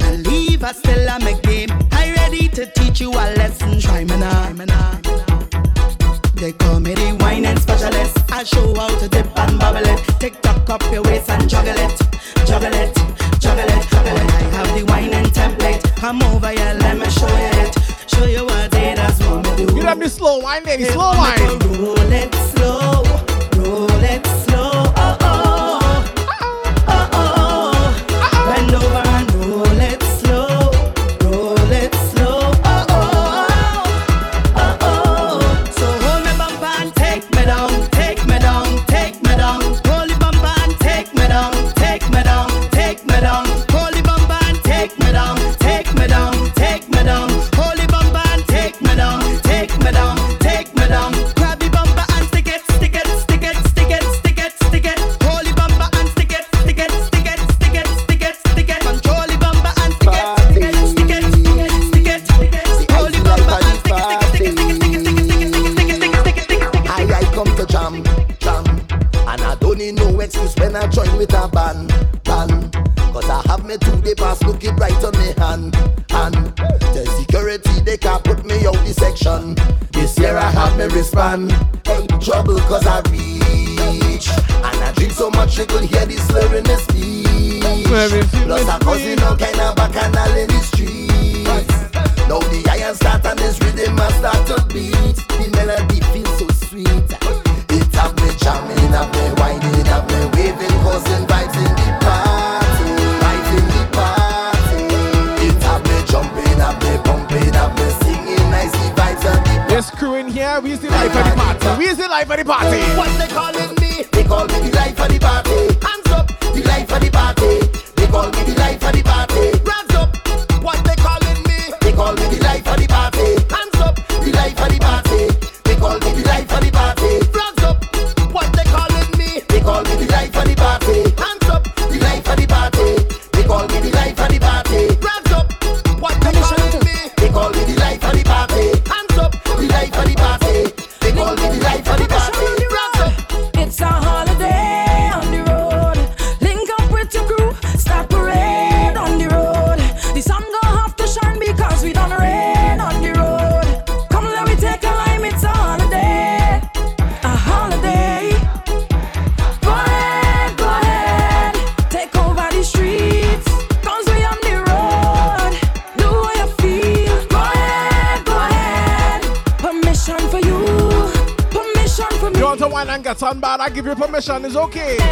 conversation is okay.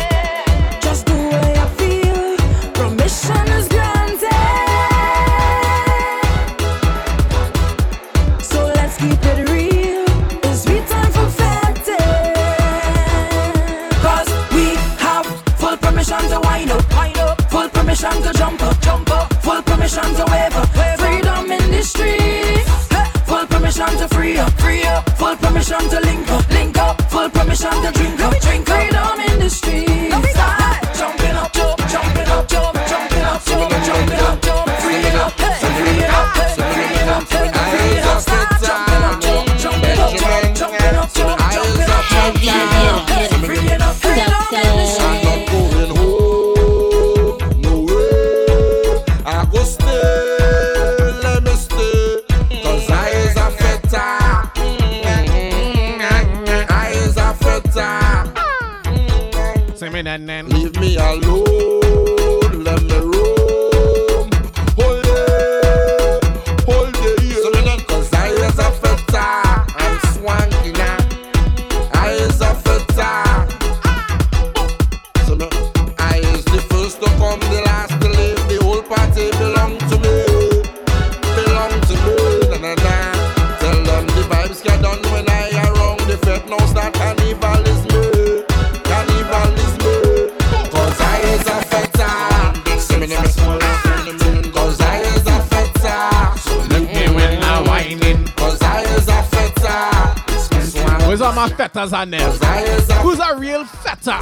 Who's on there? Who's a real feta? All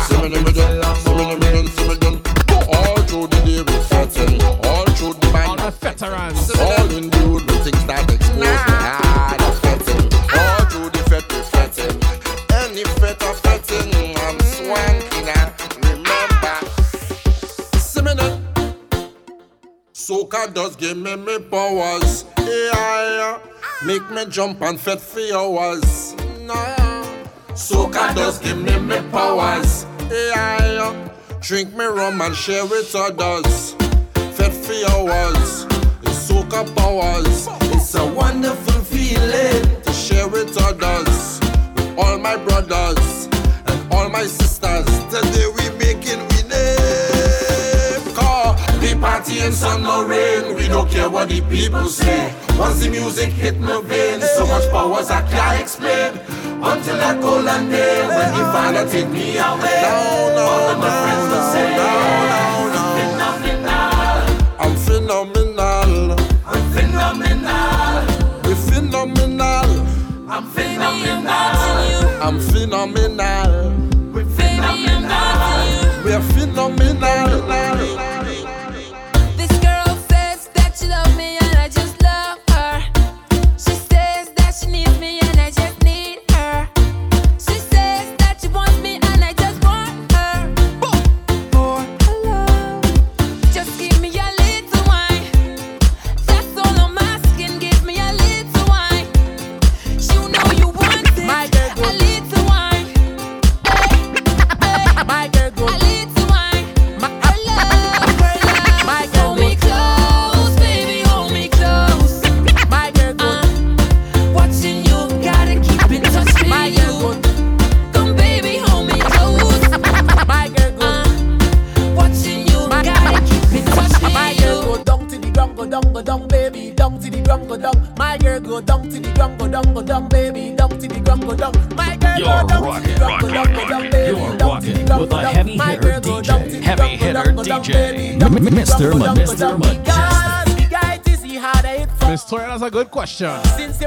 through the day we fetting, all through the band. All the veterans. All in the wood with things that expose. Ah, the fetting. All through the fet we fetting. Any fet of fetting, I'm swanking. Remember, similar. Soca does give me me powers. Yeah, yeah. Make me jump and fet for hours. Soca give me me powers. Yeah, uh, drink me rum and share with others. Fed for hours, it's soca powers. It's a wonderful feeling to share with others, with all my brothers and all my sisters. Today we making we name. Call the party in sun no rain. We don't care what the people say. Once the music hit my veins, so much powers I can't explain. Until I that golden day when you finally take me away. No, no, all of my friends will say, no, no, no. I'm phenomenal. I'm phenomenal. We're phenomenal. I'm phenomenal. I'm phenomenal. We're phenomenal. We're phenomenal. A good question. Since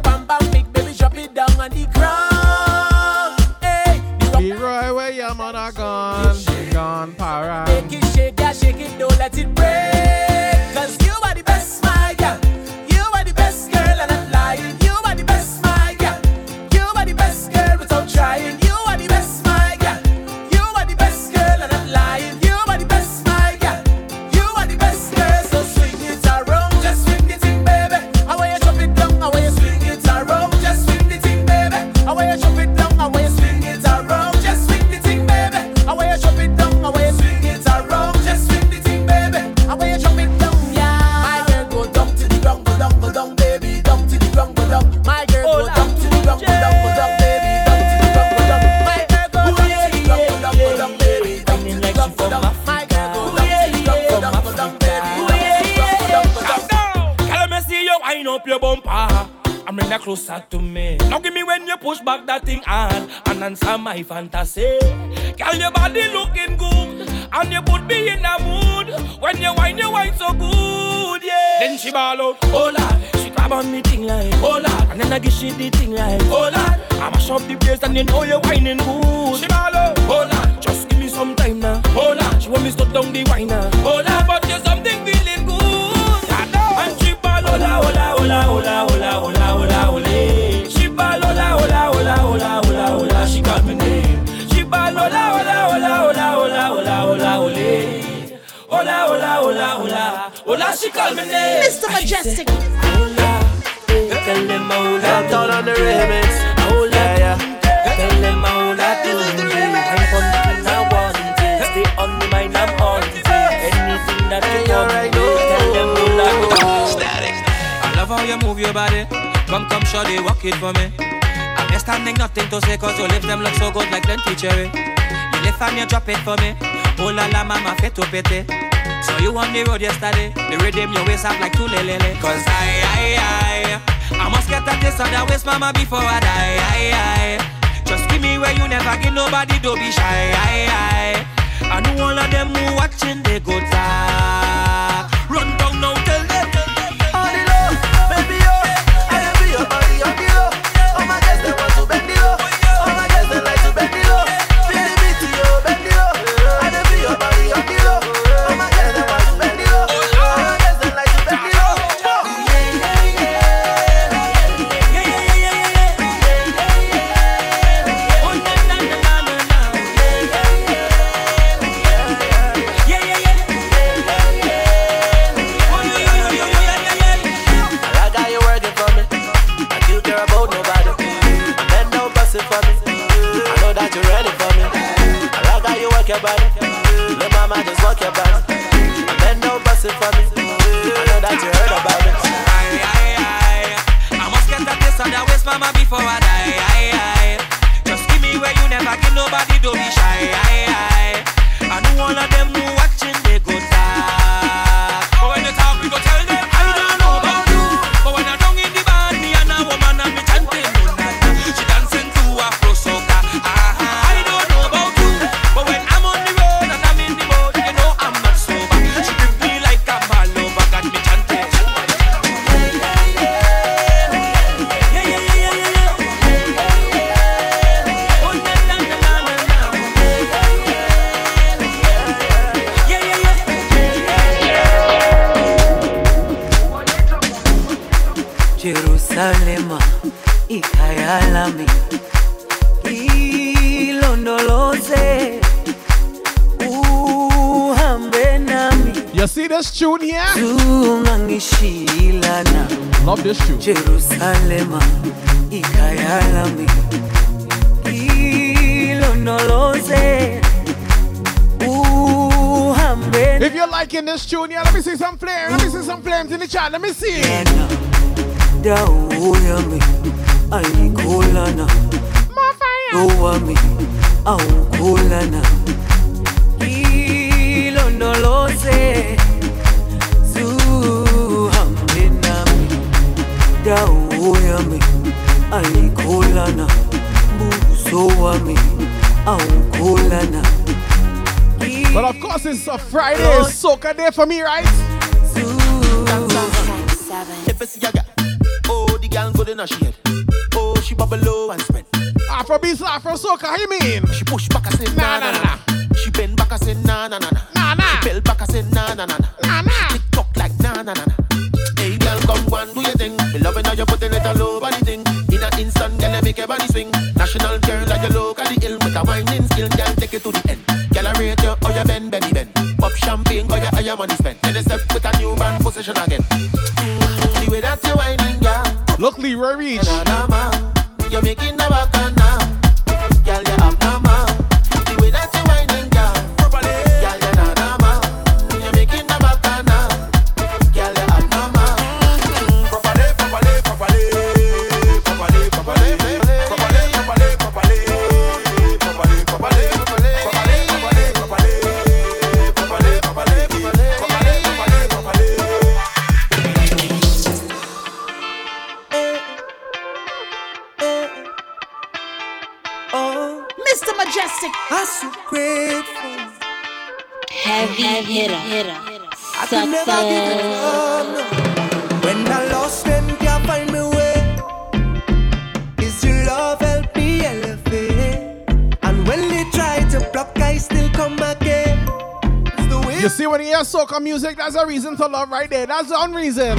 wind up your bumper. And bring that closer to me. Now give me when you push back that thing on and answer my fantasy. Girl, your body looking good, and you put me in a mood. When you wine, you wine so good, yeah. Then she ball out, oh lord. She grab on me thing like, oh lord. And then I give she the thing like, oh lord. I mash up the place and you know you whining good. She ball out, oh lord. Just give me some time now, oh lord. She want me stop down the wine now, oh lord. But you something she ball. She called me name. She ball She called me name. Mr. Mejustik. Tell them on the remix. Ola. Tell them ola. How you move your body. Come, come, shorty, walk it for me. I'm just standing, nothing to say, cause your lips them look so good like plenty cherry. You lift and you drop it for me. Oh la la, mama, fit to pity. Eh. So you on the road yesterday, the rhythm your waist up like two lele. Cause I, I, I, I must get at this other waist, mama, before I die. I, I. Just give me where you never give nobody, don't be shy. I, I. I know all of them who watching, they go talk. Run down now, Jerusalem, ikayalami. If you're liking this tune, yeah, let me see some flames. Let me see some flames in the chat. Let me see. More fire. But of course it's a Friday it's soca day for me right? Oh the good in her Oh she bubble low and Afro you mean? She push back nah nah nah. reason to love right there. That's one reason.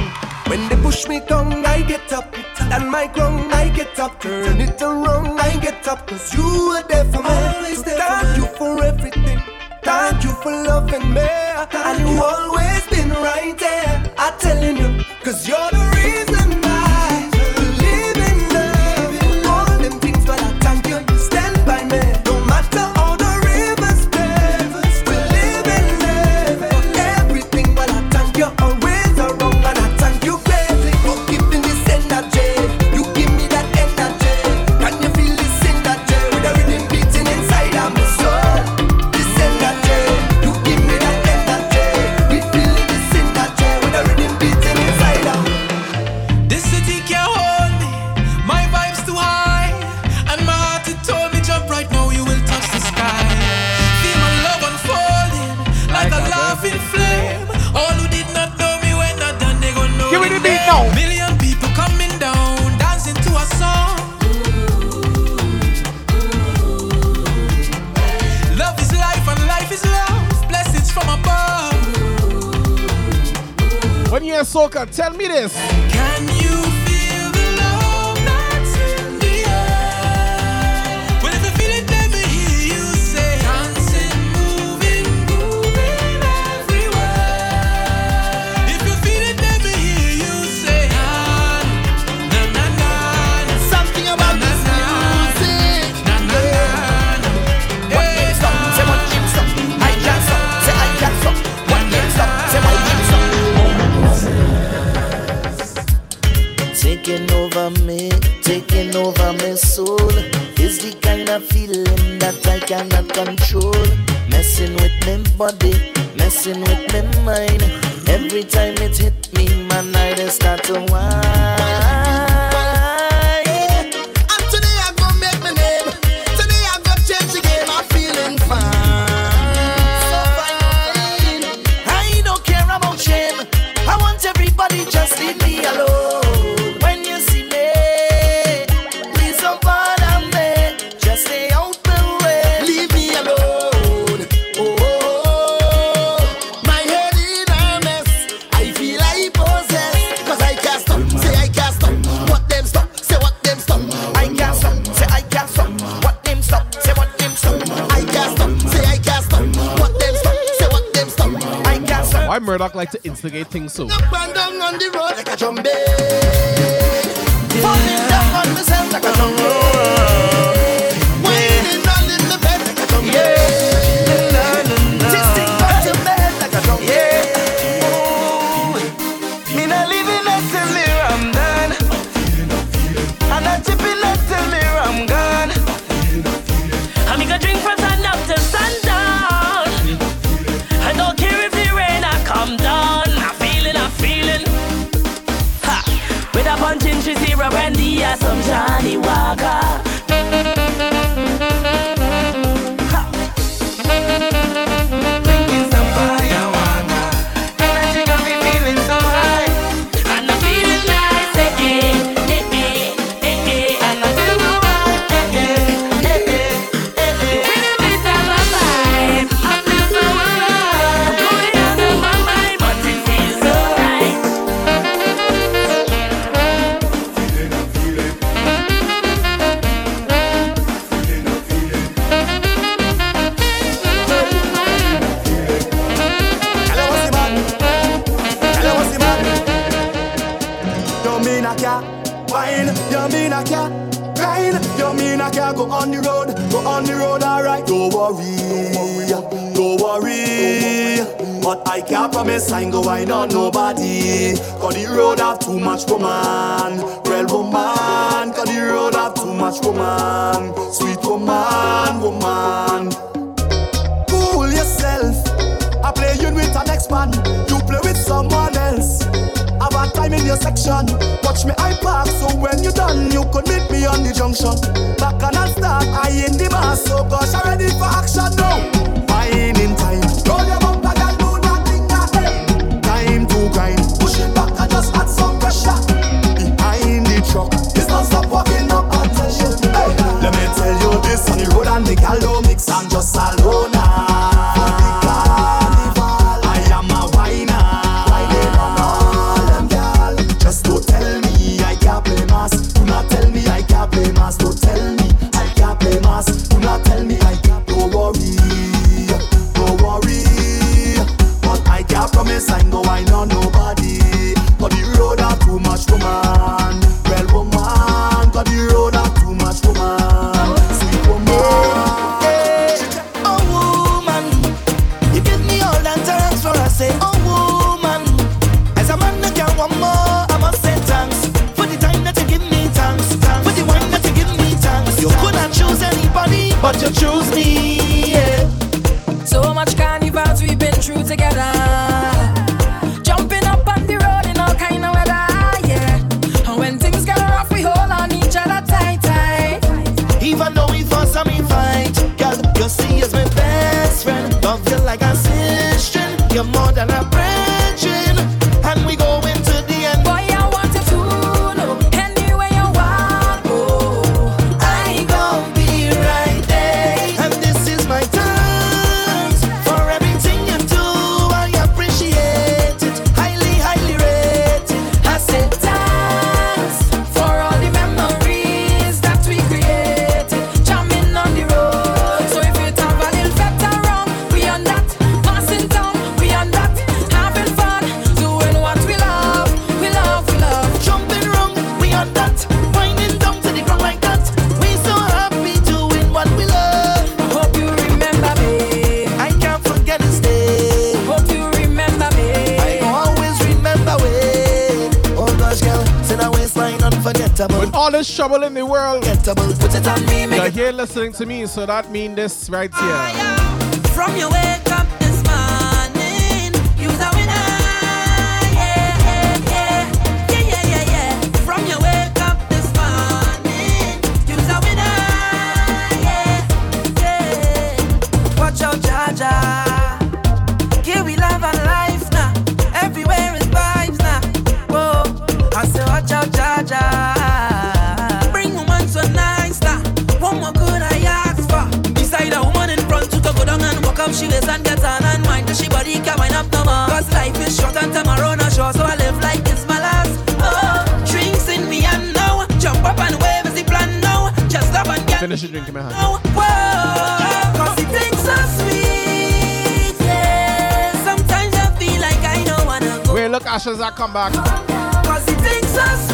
all this trouble in the world. You're here listening to me, so that means this right here. From your. commercials, I come back. Cause he thinks us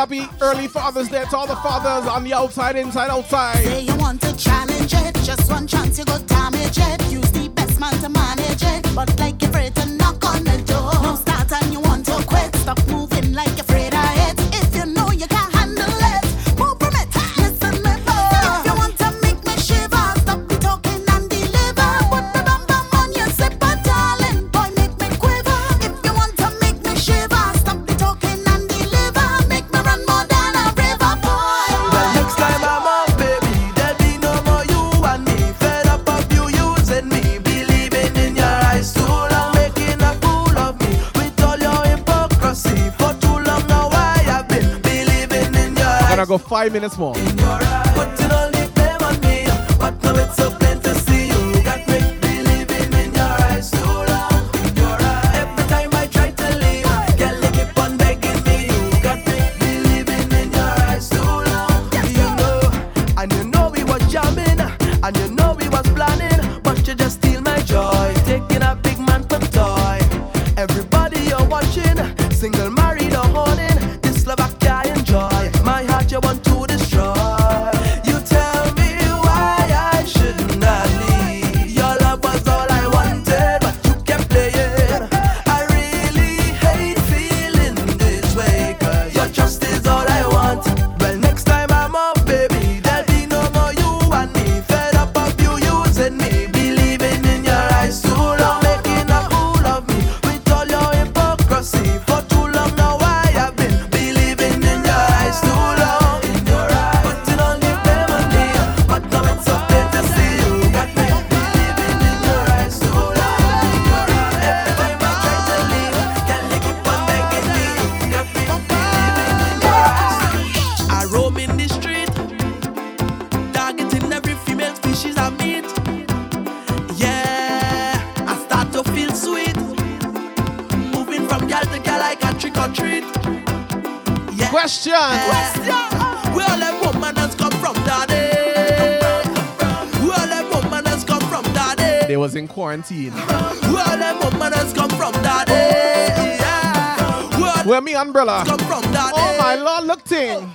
happy early Father's Day to all the fathers on the outside, inside, outside. Say you want to challenge it, just one chance you go damage it. Use the best man to manage it, but like five minutes more. quarantine. Where them come from, daddy? Eh, yeah. Where me umbrella? Come from, daddy. Oh eh. my lord, look ting.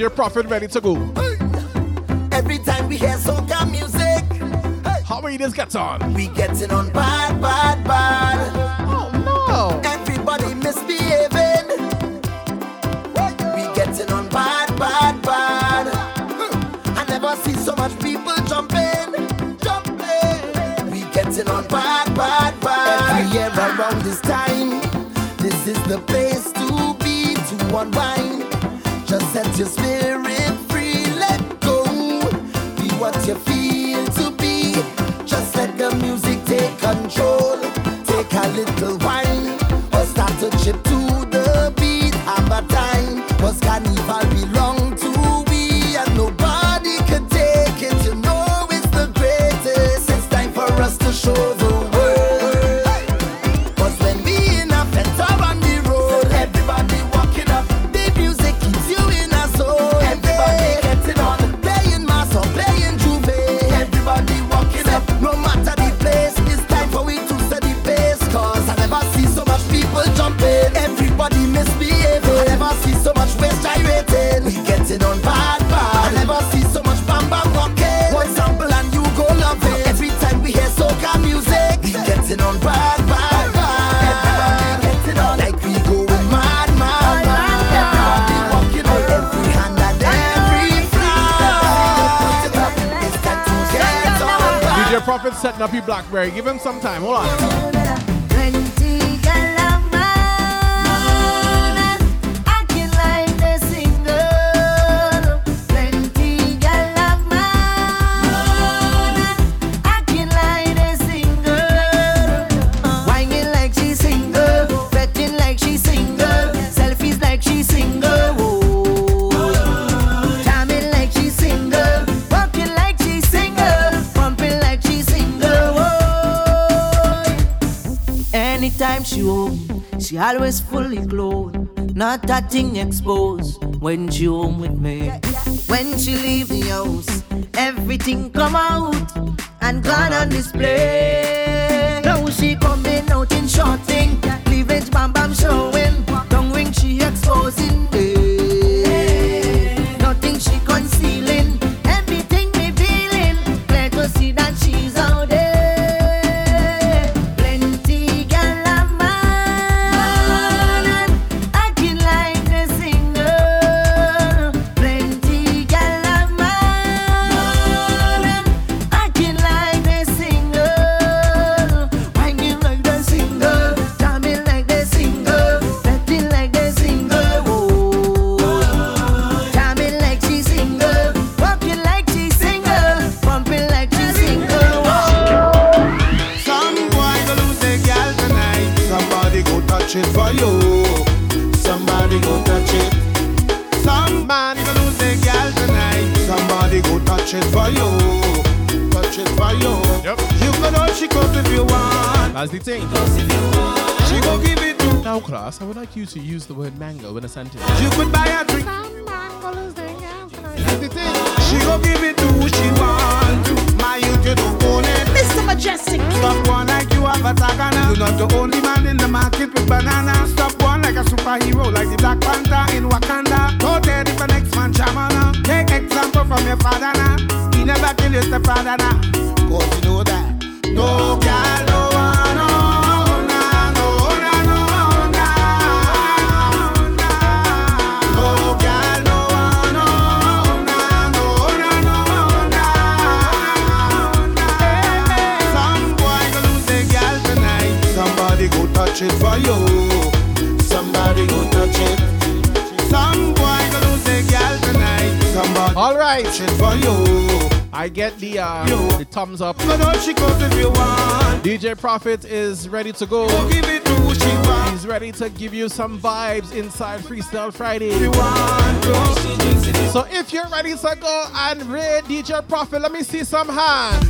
your Prophet ready to go. Every time we hear soca music, hey. how many this gets on? We exposed when she home with me. When she leave the house, everything come out and gone on display. Now she coming out in shorting, cleavage bam bam showing. Want. That's the thing. She go give it to. Now, class, I would like you to use the word mango in a sentence. You could buy a drink. That's the thing. She go give it to who she want to. My youth, you don't own it. Mr. Mejustik. Stop one like you have a tagana. You're not the only man in the market with banana. Stop one like a superhero, like the Black Panther in Wakanda. Go there if the next man shamana. Take example from your father now. He never kill your stepfather now. Cause you know that. No girl, touch it for you. Somebody go touch it. Some boy go lose girl tonight. Somebody All right. touch it for you. I get the uh, the thumbs up. Go touch she coat if you want. DJ Prophet is ready to go. Go give it to who she want. He's ready to give you some vibes inside Freestyle Friday. If. So if you're ready to go and raid DJ Prophet, let me see some hands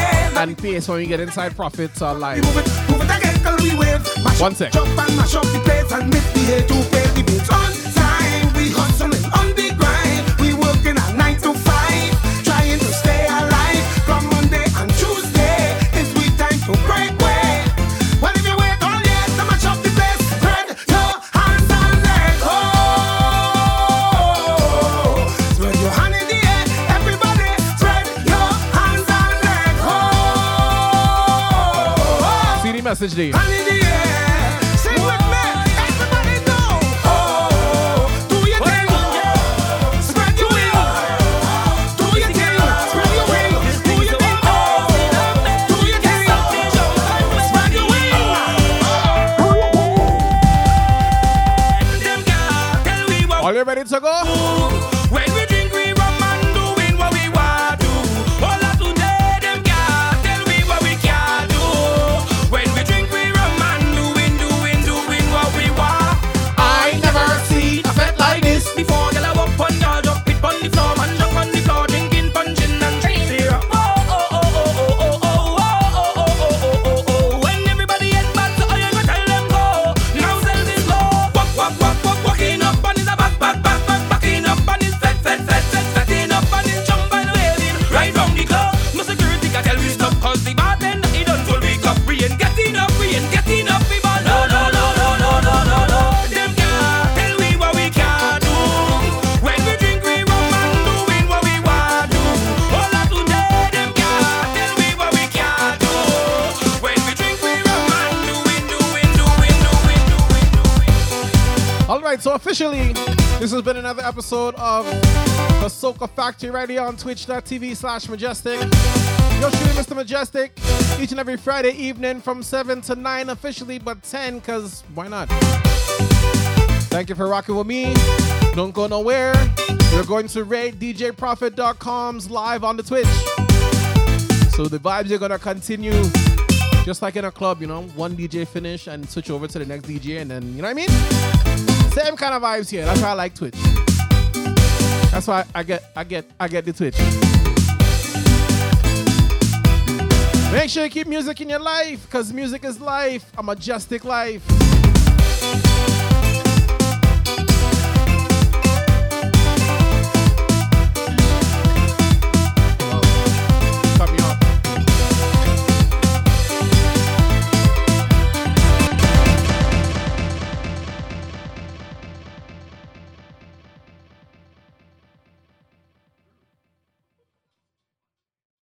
and pay when we get inside profits are like. One sec. Jump and mash up the and the. Your wings. Are you ready to go? This has been another episode of the Soca Factory right here on twitch.tv slash mejustik. You're shooting Mr. Mejustik each and every Friday evening from 7 to 9 officially, but 10 because why not? Thank you for rocking with me. Don't go nowhere. We're going to raid DJProfit.com's live on the Twitch. So the vibes are going to continue just like in a club, you know, one DJ finish and switch over to the next DJ, and then, you know what I mean? Same kind of vibes here. That's why I like Twitch. That's why I get, I get, I get the Twitch. Make sure you keep music in your life, because music is life, a majestic life.